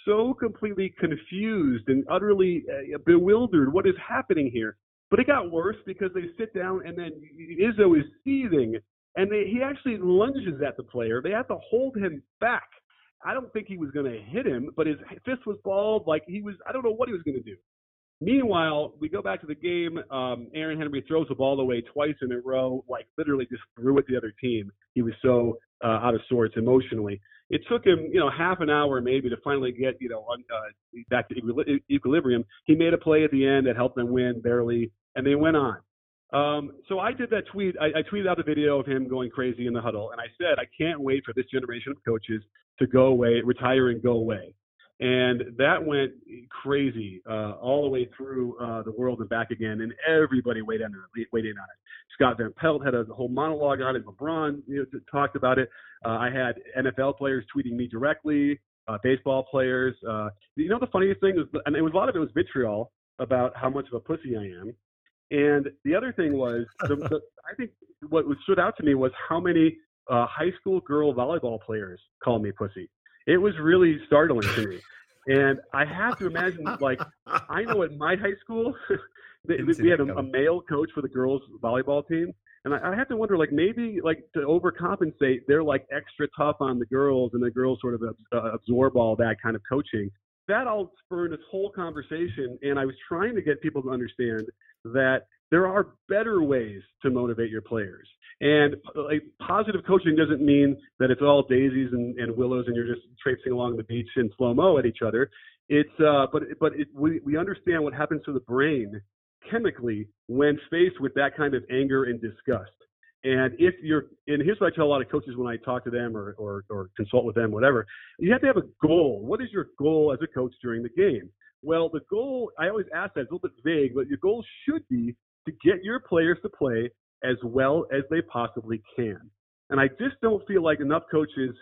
so completely confused and utterly uh, bewildered. What is happening here? But it got worse because they sit down and then Izzo is seething and they, he actually lunges at the player. They have to hold him back. I don't think he was going to hit him, but his fist was balled like he was. I don't know what he was going to do. Meanwhile, we go back to the game. Um, Aaron Henry throws the ball away twice in a row, like literally just threw it at the other team. He was so uh, out of sorts emotionally. it took him, you know, half an hour maybe to finally get, you know, uh, back to equilibrium. He made a play at the end that helped them win barely, and they went on. Um, so I did that tweet. I, I tweeted out the video of him going crazy in the huddle, and I said, I can't wait for this generation of coaches to go away, retire, and go away. And that went crazy uh, all the way through uh, the world and back again, and everybody weighed in on it. Weighed in on it. Scott Van Pelt had a whole monologue on it. LeBron you know, talked about it. Uh, I had NFL players tweeting me directly, uh, baseball players. Uh, you know, the funniest thing is, and it was a lot of it was vitriol about how much of a pussy I am. And the other thing was, the, the, I think what stood out to me was how many uh, high school girl volleyball players call me pussy. It was really startling to me. And I have to imagine, like, I know at my high school, we had a, a, male coach for the girls volleyball team, and I, I have to wonder, like, maybe like to overcompensate, they're like extra tough on the girls, and the girls sort of uh, absorb all that kind of coaching. That all spurred this whole conversation, and I was trying to get people to understand that there are better ways to motivate your players. And like positive coaching doesn't mean that it's all daisies and, and willows and you're just traipsing along the beach in slow mo at each other. It's uh, but but it, we we understand what happens to the brain chemically when faced with that kind of anger and disgust. And if you're, and here's what I tell a lot of coaches when I talk to them or, or, or consult with them, whatever, you have to have a goal. What is your goal as a coach during the game? Well, the goal, I always ask that, it's a little bit vague, but your goal should be to get your players to play as well as they possibly can. And I just don't feel like enough coaches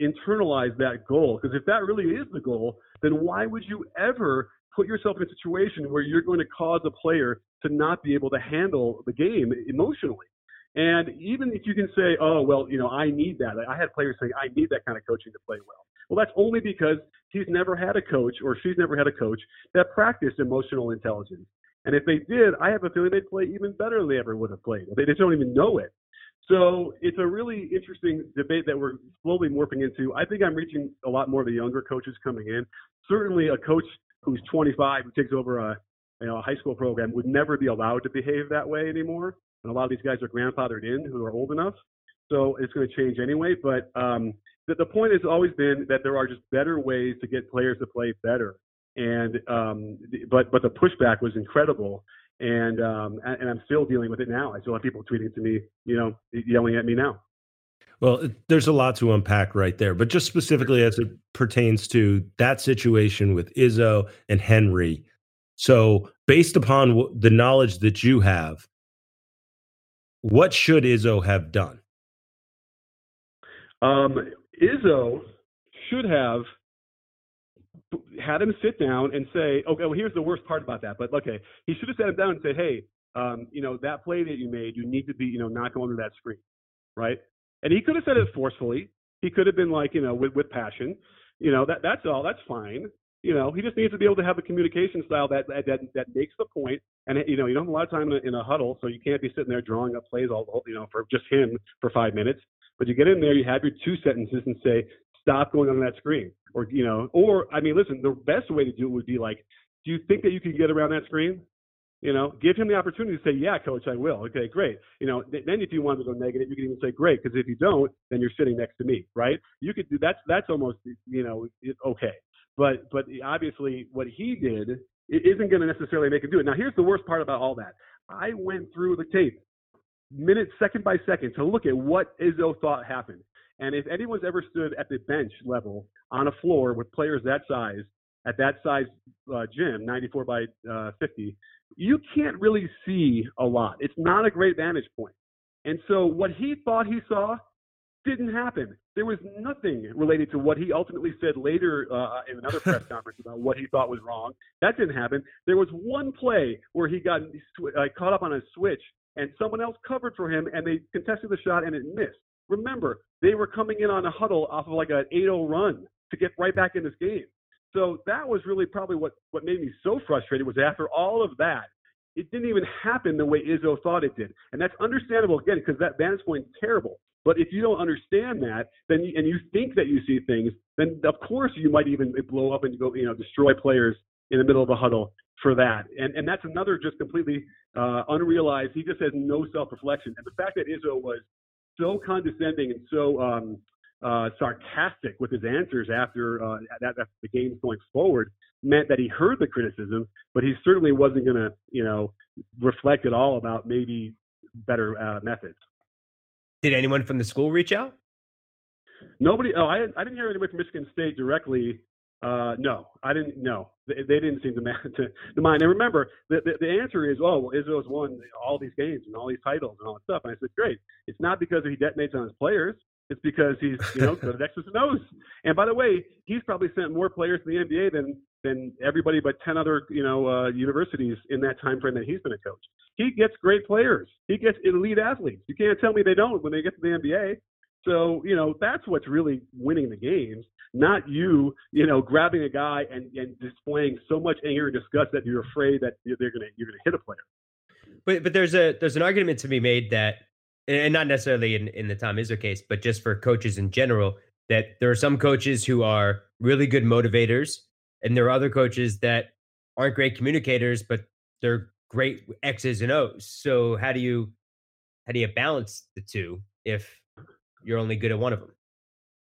internalize that goal. Because if that really is the goal, then why would you ever put yourself in a situation where you're going to cause a player to not be able to handle the game emotionally? And even if you can say, oh, well, you know, I need that. I had players saying, I need that kind of coaching to play well. Well, that's only because he's never had a coach or she's never had a coach that practiced emotional intelligence. And if they did, I have a feeling they'd play even better than they ever would have played. They just don't even know it. So it's a really interesting debate that we're slowly morphing into. I think I'm reaching a lot more of the younger coaches coming in. Certainly, a coach who's 25 who takes over a you know a high school program would never be allowed to behave that way anymore. And a lot of these guys are grandfathered in who are old enough. So it's going to change anyway. But um, the, the point has always been that there are just better ways to get players to play better and um, but but the pushback was incredible, and um, and I'm still dealing with it now. I still have people tweeting to me, you know, yelling at me now. Well, there's a lot to unpack right there, but just specifically as it pertains to that situation with Izzo and Henry. So, based upon the knowledge that you have, what should Izzo have done? Um, Izzo should have had him sit down and say, okay, well, here's the worst part about that. But okay, he should have sat him down and said, hey, um, you know, that play that you made, you need to be, you know, not going to that screen, right? And he could have said it forcefully. He could have been like, you know, with, with passion. You know, that that's all. That's fine. You know, he just needs to be able to have a communication style that that that makes the point. And you know, you don't have a lot of time in a, in a huddle, so you can't be sitting there drawing up plays all, you know, for just him for five minutes. But you get in there, you have your two sentences, and say, stop going on that screen. Or, you know, or, I mean, listen, the best way to do it would be like, do you think that you can get around that screen? You know, give him the opportunity to say, yeah, coach, I will. Okay, great. You know, th- then if you want to go negative, you can even say, great, because if you don't, then you're sitting next to me, right? You could do that's that's almost you know okay, but but obviously what he did isn't going to necessarily make him do it. Now here's the worst part about all that. I went through the tape minute second by second to look at what Izzo thought happened. And if anyone's ever stood at the bench level on a floor with players that size, at that size uh, gym, 94 by uh, 50, you can't really see a lot. It's not a great vantage point. And so what he thought he saw didn't happen. There was nothing related to what he ultimately said later uh, in another press conference about what he thought was wrong. That didn't happen. There was one play where he got uh, caught up on a switch and someone else covered for him and they contested the shot and it missed. Remember, they were coming in on a huddle off of like an 8-0 run to get right back in this game. So that was really probably what, what made me so frustrated was after all of that, it didn't even happen the way Izzo thought it did. And that's understandable again, because that vantage point is terrible. But if you don't understand that, then you, and you think that you see things, then of course you might even blow up and go, you know, destroy players in the middle of a huddle for that. And and that's another just completely uh, unrealized. He just has no self reflection. And the fact that Izzo was so condescending and so um, uh, sarcastic with his answers after uh, that, after the games going forward meant that he heard the criticism, but he certainly wasn't going to, you know, reflect at all about maybe better uh, methods. Did anyone from the school reach out? Nobody. Oh, I, I didn't hear anybody from Michigan State directly. Uh, no, I didn't. No, they, they didn't seem to, to, to mind. And remember, the, the, the answer is, oh, well, Izzo's won all these games and all these titles and all that stuff. And I said, great. It's not because he detonates on his players. It's because he's, you know, good at X's and O's. And by the way, he's probably sent more players to the NBA than than everybody but ten other, you know, uh, universities in that time frame that he's been a coach. He gets great players. He gets elite athletes. You can't tell me they don't when they get to the NBA. So, you know, that's what's really winning the games, not you, you know, grabbing a guy and, and displaying so much anger and disgust that you're afraid that they're gonna you're gonna hit a player. But but there's a there's an argument to be made that and not necessarily in, in the Tom Izzo case, but just for coaches in general, that there are some coaches who are really good motivators, and there are other coaches that aren't great communicators, but they're great X's and O's. So how do you how do you balance the two if you're only good at one of them?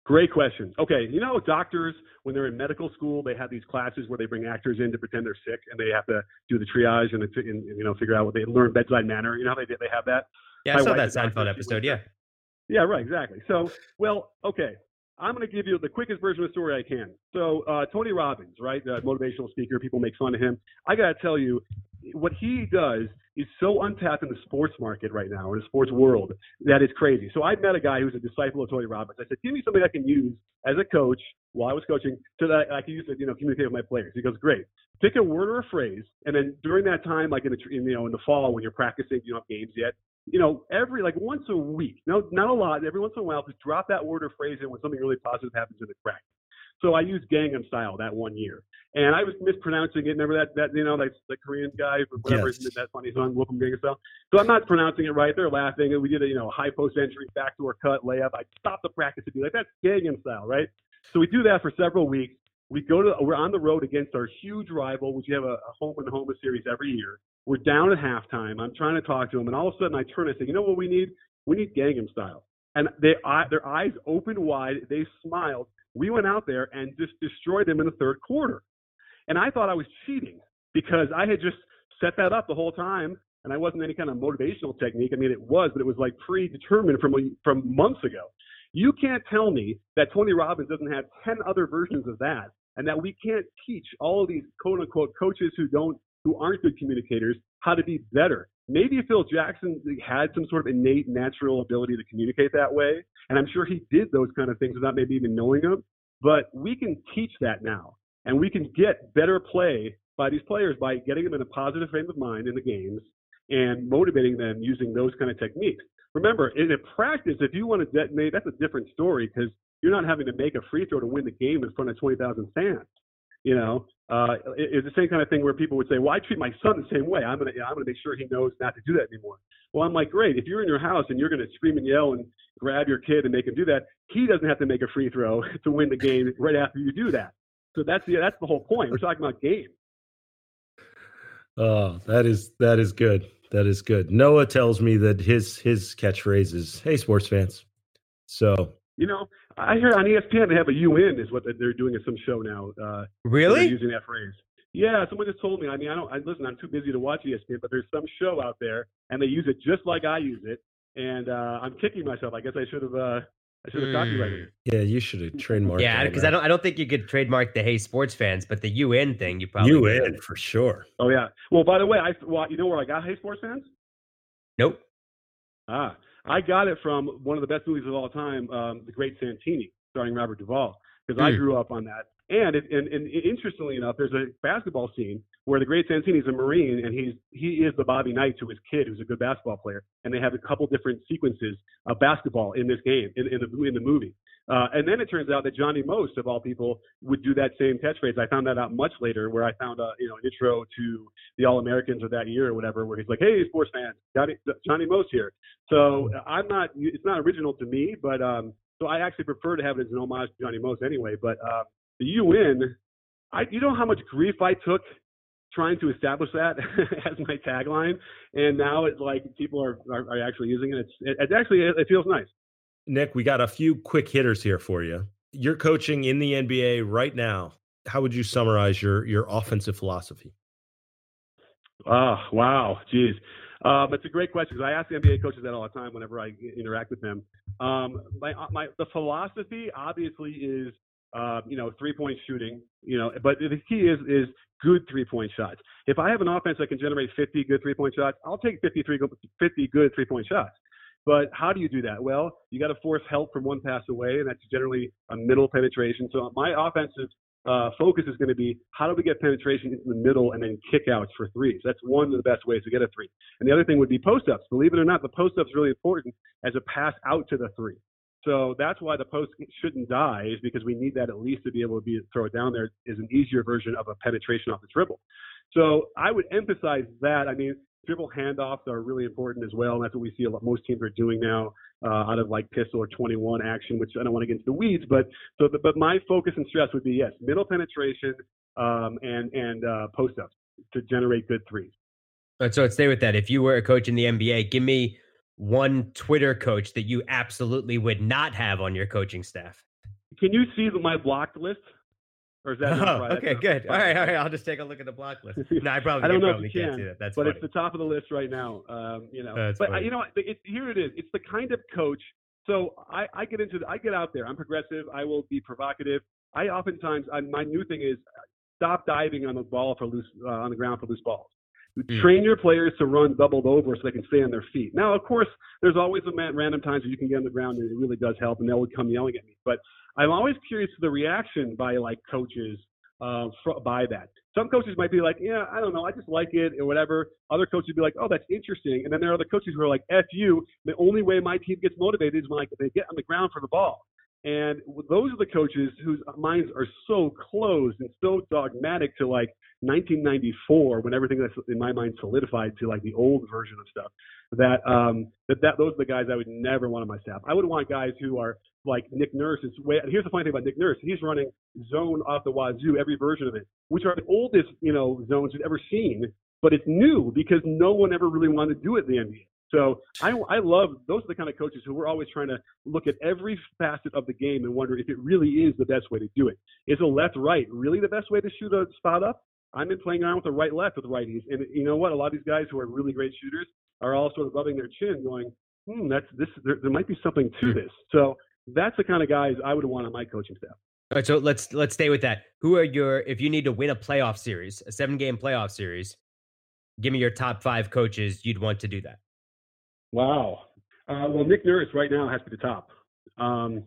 Great question. Okay, you know, doctors when they're in medical school, they have these classes where they bring actors in to pretend they're sick, and they have to do the triage and, and you know figure out what they learn bedside manner. You know, they they have that. Yeah, I saw that Seinfeld episode. Yeah. Yeah, right, exactly. So, well, okay. I'm going to give you the quickest version of the story I can. So, uh, Tony Robbins, right, the motivational speaker, people make fun of him. I got to tell you, what he does is so untapped in the sports market right now, or the sports world, that it's crazy. So I met a guy who's a disciple of Tony Robbins. I said, give me something I can use as a coach while I was coaching so that I can use it, you know, communicate with my players. He goes, great. Pick a word or a phrase, and then during that time, like in the, in, you know, in the fall when you're practicing, you don't have games yet, you know, every like once a week, no, not a lot, every once in a while, just drop that word or phrase in when something really positive happens in the practice. So I used Gangnam Style that one year, and I was mispronouncing it. Remember that that you know that the Korean guy for whatever yes. that funny song "Welcome Gangnam Style." So I'm not pronouncing it right. They're laughing, and we did a you know high post entry, backdoor cut, layup. I stopped the practice to be like that's Gangnam Style, right? So we do that for several weeks. We go to we're on the road against our huge rival, which you have a, a home and home series every year. We're down at halftime. I'm trying to talk to them, and all of a sudden I turn and say, "You know what we need? We need Gangnam Style." And they their eyes opened wide. They smiled. We went out there and just destroyed them in the third quarter. And I thought I was cheating because I had just set that up the whole time, and I wasn't any kind of motivational technique. I mean, it was, but it was like predetermined from from months ago. You can't tell me that Tony Robbins doesn't have 10 other versions of that and that we can't teach all these quote unquote coaches who don't who aren't good communicators how to be better. Maybe Phil Jackson had some sort of innate natural ability to communicate that way, and I'm sure he did those kind of things without maybe even knowing them. But we can teach that now, and we can get better play by these players by getting them in a positive frame of mind in the games and motivating them using those kind of techniques. Remember, in a practice, if you want to detonate, that's a different story because you're not having to make a free throw to win the game in front of 20,000 fans. You know, uh, it, it's the same kind of thing where people would say, "Well, I treat my son the same way. I'm gonna, I'm gonna make sure he knows not to do that anymore." Well, I'm like, great. If you're in your house and you're gonna scream and yell and grab your kid and make him do that, he doesn't have to make a free throw to win the game right after you do that. So that's the that's the whole point. We're talking about game. Oh, that is that is good. That is good. Noah tells me that his his catchphrase is "Hey, sports fans." So you know, I hear on ESPN they have a UN is what they're doing at some show now. Uh, really? Using that phrase. Yeah, someone just told me. I mean, I don't. I listen. I'm too busy to watch ESPN, but there's some show out there, and they use it just like I use it. And uh, I'm kicking myself. I guess I should have. Uh, I should have mm. copyrighted. Yeah, you should have trademarked. It. Yeah, because I don't. I don't think you could trademark the "Hey Sports Fans," but the UN thing, you probably UN could. for sure. Oh yeah. Well, by the way, I well, you know where I got "Hey Sports Fans"? Nope. Ah, I got it from one of the best movies of all time, um, The Great Santini, starring Robert Duvall, because mm. I hmm. grew up on that. And, it, and, and interestingly enough, there's a basketball scene where the great Santini is a Marine and he's he is the Bobby Knight to his kid, who's a good basketball player. And they have a couple different sequences of basketball in this game in, in the in the movie. Uh, and then it turns out that Johnny Most, of all people, would do that same catchphrase. I found that out much later, where I found a you know an intro to the All Americans of that year or whatever, where he's like, "Hey, sports fans, Johnny, Johnny Most here." So I'm not. It's not original to me, but um, so I actually prefer to have it as an homage to Johnny Most anyway. But uh, the UN, I you know how much grief I took trying to establish that as my tagline, and now it's like people are are, are actually using it. It's it, it's actually it, it feels nice. Nick, we got a few quick hitters here for you. You're coaching in the NBA right now. How would you summarize your your offensive philosophy? Oh, wow. Geez. Uh, but it's a great question because I ask the NBA coaches that all the time whenever I interact with them. Um, my, uh, my, the philosophy obviously is, uh, you know, three point shooting, you know, but the key is, is good three point shots. If I have an offense that can generate 50 good three point shots, I'll take 53, 50 good three point shots. But how do you do that? Well, you got to force help from one pass away, and that's generally a middle penetration. So my offensive uh, focus is going to be how do we get penetration into the middle and then kickouts for threes. That's one of the best ways to get a three. And the other thing would be post ups. Believe it or not, the post up's really important as a pass out to the three. So that's why the post shouldn't die, is because we need that at least to be able to be throw it down there is an easier version of a penetration off the dribble. So I would emphasize that. I mean, dribble handoffs are really important as well, and that's what we see a lot. Most teams are doing now uh, out of like pistol or 21 action, which I don't want to get into the weeds, but so but, my focus and stress would be yes, middle penetration um, and and uh, post ups to generate good threes. So let's stay with that. If you were a coach in the NBA, give me one Twitter coach that you absolutely would not have on your coaching staff. Can you see my blocked list? Or is that oh, okay, good. All right, all right. I'll just take a look at the block list. No, I probably, I don't know if you can. see that. That's but funny. it's the top of the list right now. Um, you know, That's but funny. you know, it, here it is. It's the kind of coach. So I, I get into, the, I get out there. I'm progressive. I will be provocative. I oftentimes, I, my new thing is stop diving on the ball for loose, uh, on the ground for loose balls. Mm. Train your players to run doubled over so they can stay on their feet. Now, of course, there's always a random times where you can get on the ground and it really does help, and they'll come yelling at me. But I'm always curious to the reaction by like coaches uh, fr- by that. Some coaches might be like, yeah, I don't know, I just like it or whatever. Other coaches would be like, oh, that's interesting. And then there are other coaches who are like, F you. The only way my team gets motivated is when like, they get on the ground for the ball. And those are the coaches whose minds are so closed and so dogmatic to like 1994 when everything that's in my mind solidified to like the old version of stuff that um that, that those are the guys I would never want on my staff. I would want guys who are like Nick Nurse is way here's the funny thing about Nick Nurse. He's running zone off the wazoo, every version of it, which are the oldest, you know, zones you've ever seen, but it's new because no one ever really wanted to do it in the NBA. So I, I love those are the kind of coaches who we're always trying to look at every facet of the game and wonder if it really is the best way to do it. Is a left right really the best way to shoot a spot up? I've been playing around with the right left with righties, and you know what? A lot of these guys who are really great shooters are all sort of rubbing their chin, going, "Hmm, that's this. There, there might be something to this." So that's the kind of guys I would want on my coaching staff. All right, so let's let's stay with that. Who are your if you need to win a playoff series, a seven game playoff series? Give me your top five coaches you'd want to do that. Wow. Uh, well, Nick Nurse right now has to be the top. Um,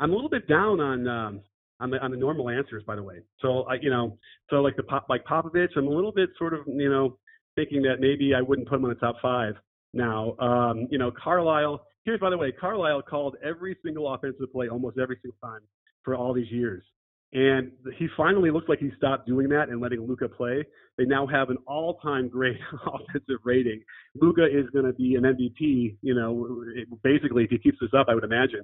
I'm a little bit down on um, on the on the normal answers, by the way. So I, you know, so like the pop like Popovich, I'm a little bit sort of you know thinking that maybe I wouldn't put him on the top five now. Um, you know, Carlisle. Here's by the way, Carlisle called every single offensive play almost every single time for all these years. And he finally looks like he stopped doing that and letting Luka play. They now have an all-time great offensive rating. Luka is going to be an MVP, you know, basically if he keeps this up, I would imagine.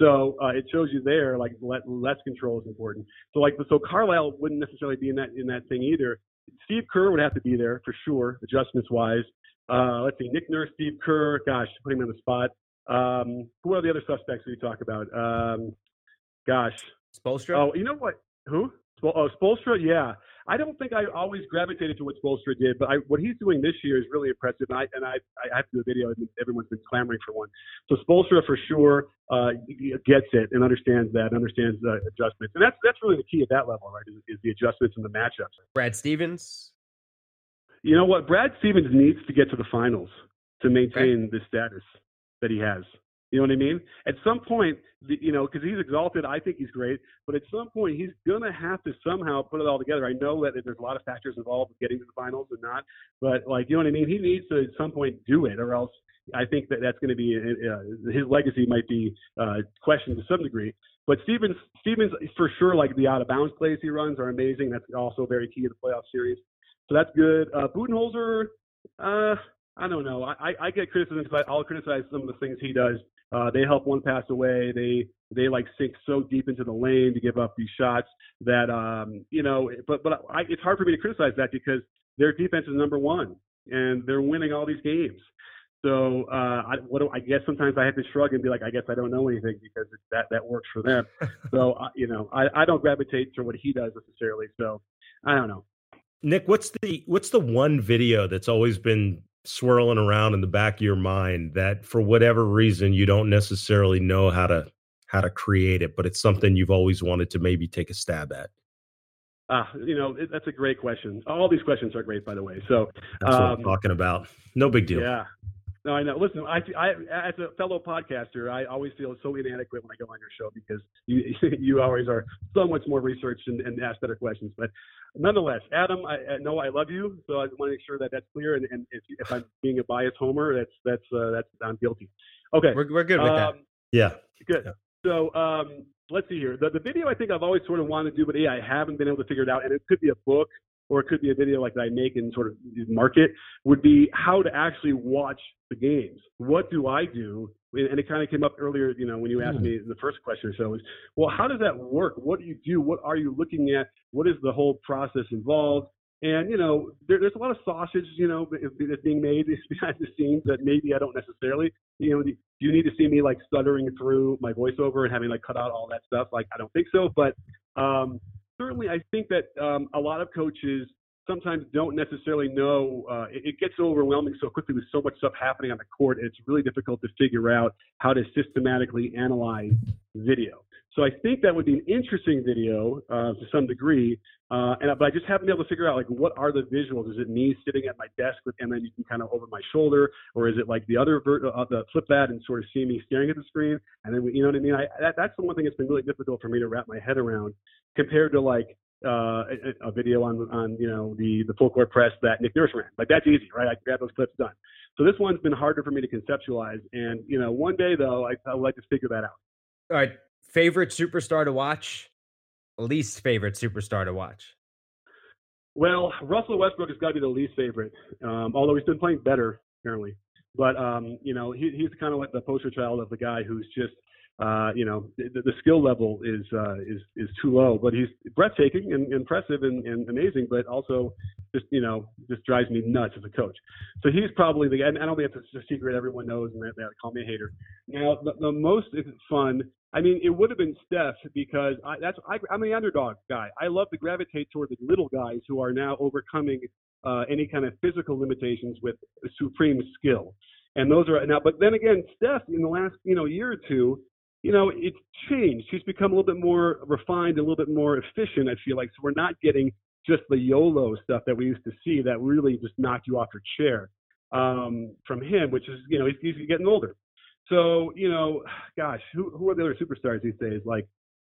So uh, it shows you there, like let, less control is important. So like, so Carlisle wouldn't necessarily be in that in that thing either. Steve Kerr would have to be there for sure, adjustments wise. Uh, let's see, Nick Nurse, Steve Kerr. Gosh, putting him on the spot. Um, who are the other suspects we talk about? Um, gosh, Spoelstra. Oh, you know what? Who? Oh, Spoelstra. Yeah, I don't think I always gravitated to what Spoelstra did, but I, what he's doing this year is really impressive. And I and I, I have to do a video. Everyone's been clamoring for one. So Spoelstra for sure uh, gets it and understands that, understands the adjustments, and that's that's really the key at that level, right? Is, is the adjustments and the matchups. Brad Stevens. You know what? Brad Stevens needs to get to the finals to maintain the status that he has. You know what I mean? At some point, you know, because he's exalted, I think he's great. But at some point, he's gonna have to somehow put it all together. I know that there's a lot of factors involved with getting to the finals and not, but like, you know what I mean? He needs to at some point do it, or else I think that that's going to be uh, his legacy might be uh, questioned to some degree. But Stevens, Stevens for sure, like the out of bounds plays he runs are amazing. That's also very key to the playoff series. So that's good. Uh, Budenholzer, uh, I don't know. I, I get criticism because I'll criticize some of the things he does. Uh, they help one pass away. They they like sink so deep into the lane to give up these shots that um, you know. But but I, it's hard for me to criticize that because their defense is number one and they're winning all these games. So uh, I, what do, I guess sometimes I have to shrug and be like, I guess I don't know anything because that that works for them. so uh, you know, I, I don't gravitate to what he does necessarily. So I don't know. Nick, what's the what's the one video that's always been swirling around in the back of your mind that for whatever reason you don't necessarily know how to how to create it, but it's something you've always wanted to maybe take a stab at? Uh, you know, it, that's a great question. All these questions are great, by the way. So that's um, what I'm um, talking about. No big deal. Yeah. No, I know. Listen, I, I, as a fellow podcaster, I always feel so inadequate when I go on your show because you, you always are so much more researched and, and ask better questions. But nonetheless, Adam, I, I know I love you, so I want to make sure that that's clear. And, and if, if, I'm being a biased homer, that's that's uh, that's I'm guilty. Okay, we're we're good with um, that. Yeah, good. Yeah. So um, let's see here. The, the video I think I've always sort of wanted to do, but yeah, I haven't been able to figure it out. And it could be a book or it could be a video like that I make and sort of market, would be how to actually watch the games. What do I do? And it kind of came up earlier, you know, when you asked hmm. me the first question or so is, well, how does that work? What do you do? What are you looking at? What is the whole process involved? And you know, there, there's a lot of sausage, you know, that's being made behind the scenes that maybe I don't necessarily, you know, do you need to see me like stuttering through my voiceover and having like cut out all that stuff? Like, I don't think so. But um, certainly, I think that um, a lot of coaches sometimes don't necessarily know. Uh, it, it, gets overwhelming so quickly with so much stuff happening on the court. It's really difficult to figure out how to systematically analyze video. So I think that would be an interesting video uh, to some degree. Uh, and but I just haven't been able to figure out like what are the visuals? Is it me sitting at my desk with, and you can kind of over my shoulder, or is it like the other ver- uh, the flip that and sort of see me staring at the screen? And then you know what I mean? I, that, that's the one thing that's been really difficult for me to wrap my head around compared to like uh, a, a, video on on you know the the full court press that Nick Nurse ran. Like that's easy, right? I can grab those clips done. So this one's been harder for me to conceptualize. And you know, one day though, I, I would like to figure that out. All right, favorite superstar to watch, least favorite superstar to watch. Well, Russell Westbrook has got to be the least favorite, um, although he's been playing better apparently. But um, you know, he, he's kind of like the poster child of the guy who's just uh, you know, the, the, skill level is uh, is is too low. But he's breathtaking and impressive and, and, amazing, but also just you know just drives me nuts as a coach. So he's probably the. And I don't think it's a secret everyone knows, and they, they call me a hater. Now the, the most fun. I mean, it would have been Steph because I, that's I, I'm the underdog guy. I love to gravitate toward the little guys who are now overcoming uh, any kind of physical limitations with supreme skill. And those are now, but then again, Steph in the last you know year or two you know, it's changed. She's become a little bit more refined, a little bit more efficient, I feel like. So we're not getting just the YOLO stuff that we used to see that really just knocked you off your chair um, from him, which is, you know, he's, he's getting older. So, you know, gosh, who, who are the other superstars these days? Like,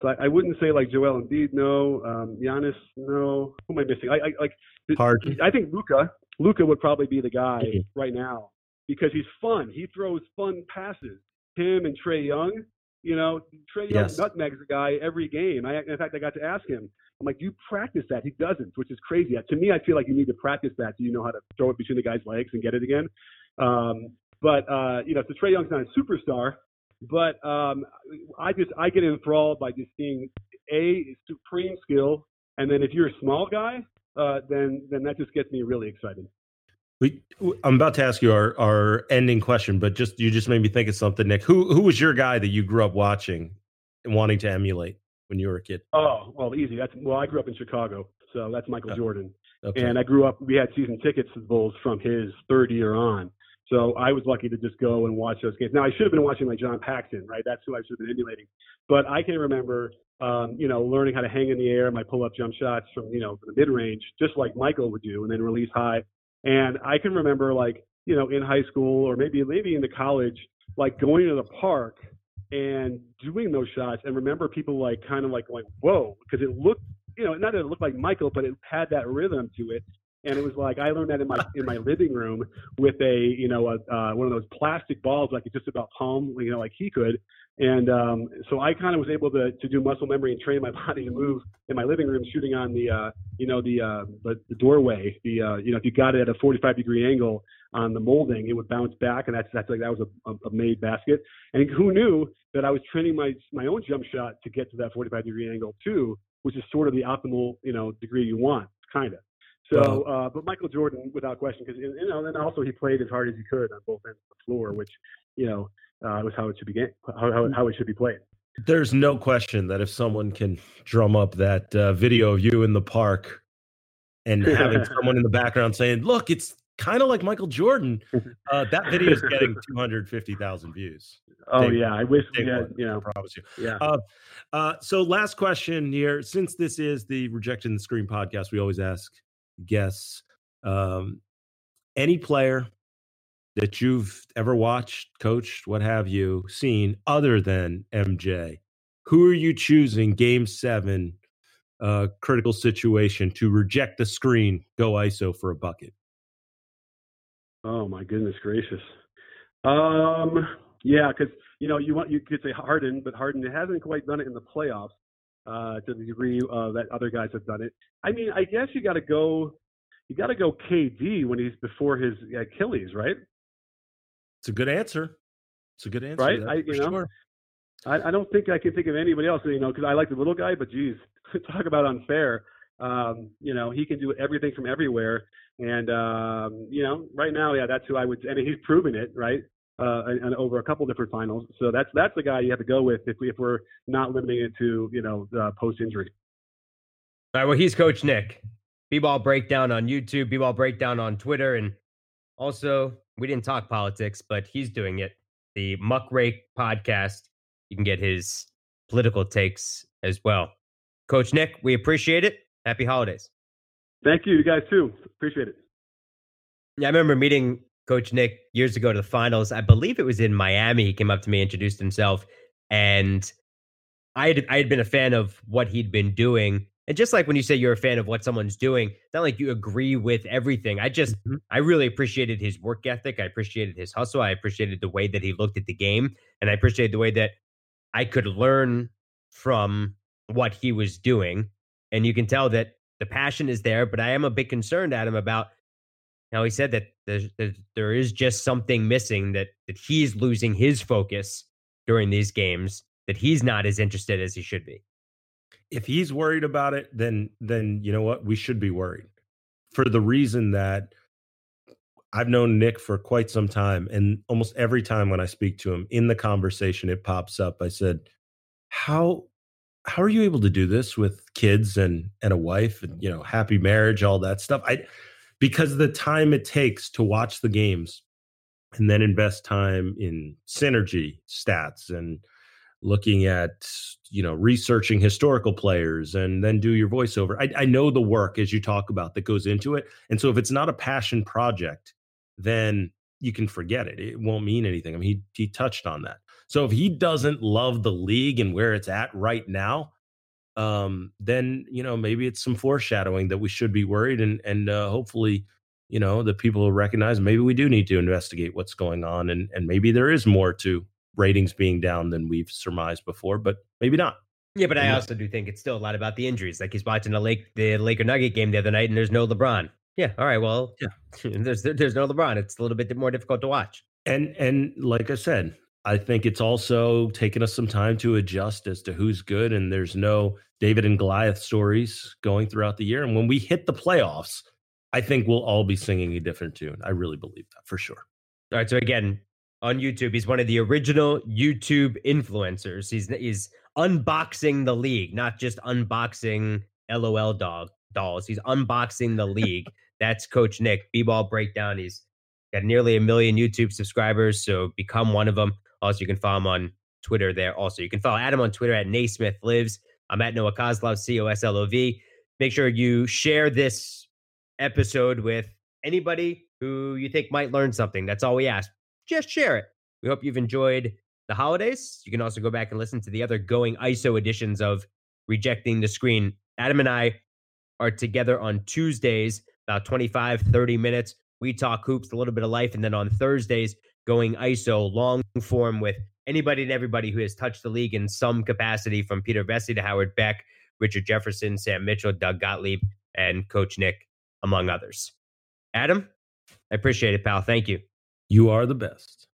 I, I wouldn't say like Joel Embiid, no. Um, Giannis, no. Who am I missing? I, I like. Pardon? I think Luka. Luka would probably be the guy mm-hmm. right now because he's fun. He throws fun passes. Him and Trae Young, you know, Trae Young yes. nutmegs a guy every game. I, in fact, I got to ask him. I'm like, you practice that? He doesn't, which is crazy. To me, I feel like you need to practice that so you know how to throw it between the guy's legs and get it again. Um, but uh, you know, so Trae Young's not a superstar, but um, I just I get enthralled by just seeing a supreme skill, and then if you're a small guy, uh, then then that just gets me really excited. We, I'm about to ask you our, our ending question, but just you just made me think of something, Nick. Who who was your guy that you grew up watching and wanting to emulate when you were a kid? Oh, well, easy. That's well, I grew up in Chicago, so that's Michael Jordan. Okay. And I grew up. We had season tickets to the Bulls from his third year on, so I was lucky to just go and watch those games. Now I should have been watching like John Paxson, right? That's who I should have been emulating. But I can remember, um, you know, learning how to hang in the air, my pull-up jump shots from you know the mid-range, just like Michael would do, and then release high and I can remember like, you know, in high school or maybe maybe into college, like going to the park and doing those shots and remember people like kind of like going, whoa, because it looked, you know, not that it looked like Michael, but it had that rhythm to it. And it was like I learned that in my in my living room with a you know a, uh, one of those plastic balls like could just about palm you know like he could, and um, so I kind of was able to to do muscle memory and train my body to move in my living room, shooting on the uh, you know the, uh, the the doorway. The uh, you know if you got it at a 45 degree angle on the molding, it would bounce back, and that's that's like that was a, a made basket. And who knew that I was training my my own jump shot to get to that 45 degree angle too, which is sort of the optimal you know degree you want, kind of. So, uh, but Michael Jordan, without question, because you know, and also he played as hard as he could on both ends of the floor, which you know uh, was how it should be how, how, how it should be played. There's no question that if someone can drum up that uh, video of you in the park and having someone in the background saying, "Look, it's kind of like Michael Jordan," uh, that video is getting 250,000 views. Oh yeah, I wish we had. You know, I promise you. Yeah. Uh, uh, so last question here, since this is the Rejecting the Screen podcast, we always ask guests um, any player that you've ever watched, coached, what have you, seen other than MJ? Who are you choosing game seven, uh, critical situation to reject the screen, go ISO for a bucket? Oh my goodness gracious. Um, yeah, because you know you want you could say Harden, but Harden hasn't quite done it in the playoffs uh, to the degree uh, that other guys have done it. I mean, I guess you got to go, you got to go KD when he's before his Achilles, right? It's a good answer. It's a good answer, right? I, you know, sure. I, I don't think I can think of anybody else, you know, because I like the little guy, but geez, talk about unfair. Um, you know, he can do everything from everywhere, and um, you know, right now, yeah, that's who I would. I mean, he's proven it, right? Uh, and, over a couple different finals. So that's that's the guy you have to go with if we if we're not limiting it to you know post injury. All right. Well, he's Coach Nick. B-ball breakdown on YouTube, B-ball breakdown on Twitter, and also we didn't talk politics, but he's doing it. The Muckrake podcast. You can get his political takes as well. Coach Nick, we appreciate it. Happy holidays. Thank you, you guys too. Appreciate it. Yeah, I remember meeting Coach Nick years ago to the finals. I believe it was in Miami. He came up to me, introduced himself, and I had I had been a fan of what he'd been doing and just like when you say you're a fan of what someone's doing, it's not like you agree with everything. I just, mm-hmm. I really appreciated his work ethic. I appreciated his hustle. I appreciated the way that he looked at the game. And I appreciated the way that I could learn from what he was doing. And you can tell that the passion is there, but I am a bit concerned, Adam, about how he said that there's, there is just something missing that, that he's losing his focus during these games, that he's not as interested as he should be if he's worried about it, then then you know what? We should be worried. For the reason that I've known Nick for quite some time, and almost every time when I speak to him in the conversation, it pops up. I said, "How how are you able to do this with kids and and a wife and you know happy marriage, all that stuff?" I because the time it takes to watch the games and then invest time in synergy stats and looking at you know researching historical players and then do your voiceover. I, I, know the work as you talk about that goes into it. And so if it's not a passion project then you can forget it. It won't mean anything. I mean he, he touched on that. So if he doesn't love the league and where it's at right now um, then you know maybe it's some foreshadowing that we should be worried and and uh, hopefully you know the people will recognize maybe we do need to investigate what's going on and and maybe there is more to ratings being down than we've surmised before, but maybe not. Yeah, but I also do think it's still a lot about the injuries. Like he's watching the Lake the Laker Nugget game the other night, and there's no LeBron. Yeah, all right. Well, yeah, there's there's no LeBron. It's a little bit more difficult to watch. And and like I said, I think it's also taken us some time to adjust as to who's good. And there's no David and Goliath stories going throughout the year. And when we hit the playoffs, I think we'll all be singing a different tune. I really believe that for sure. All right. So again, on YouTube. He's one of the original YouTube influencers. He's he's unboxing the league, not just unboxing LOL dog dolls. He's unboxing the league. That's Coach Nick. B-ball breakdown. He's got nearly a million YouTube subscribers, so become one of them. Also, you can follow him on Twitter there. Also, you can follow Adam on Twitter at Naismith Lives. I'm at Noah Coslov, C O S L O V. Make sure you share this episode with anybody who you think might learn something. That's all we ask just share it. We hope you've enjoyed the holidays. You can also go back and listen to the other going ISO editions of Rejecting the Screen. Adam and I are together on Tuesdays, about 25, 30 minutes. We talk hoops, a little bit of life. And then on Thursdays, going ISO long form with anybody and everybody who has touched the league in some capacity from Peter Vecsey to Howard Beck, Richard Jefferson, Sam Mitchell, Doug Gottlieb, and Coach Nick, among others. Adam, I appreciate it, pal. Thank you. You are the best.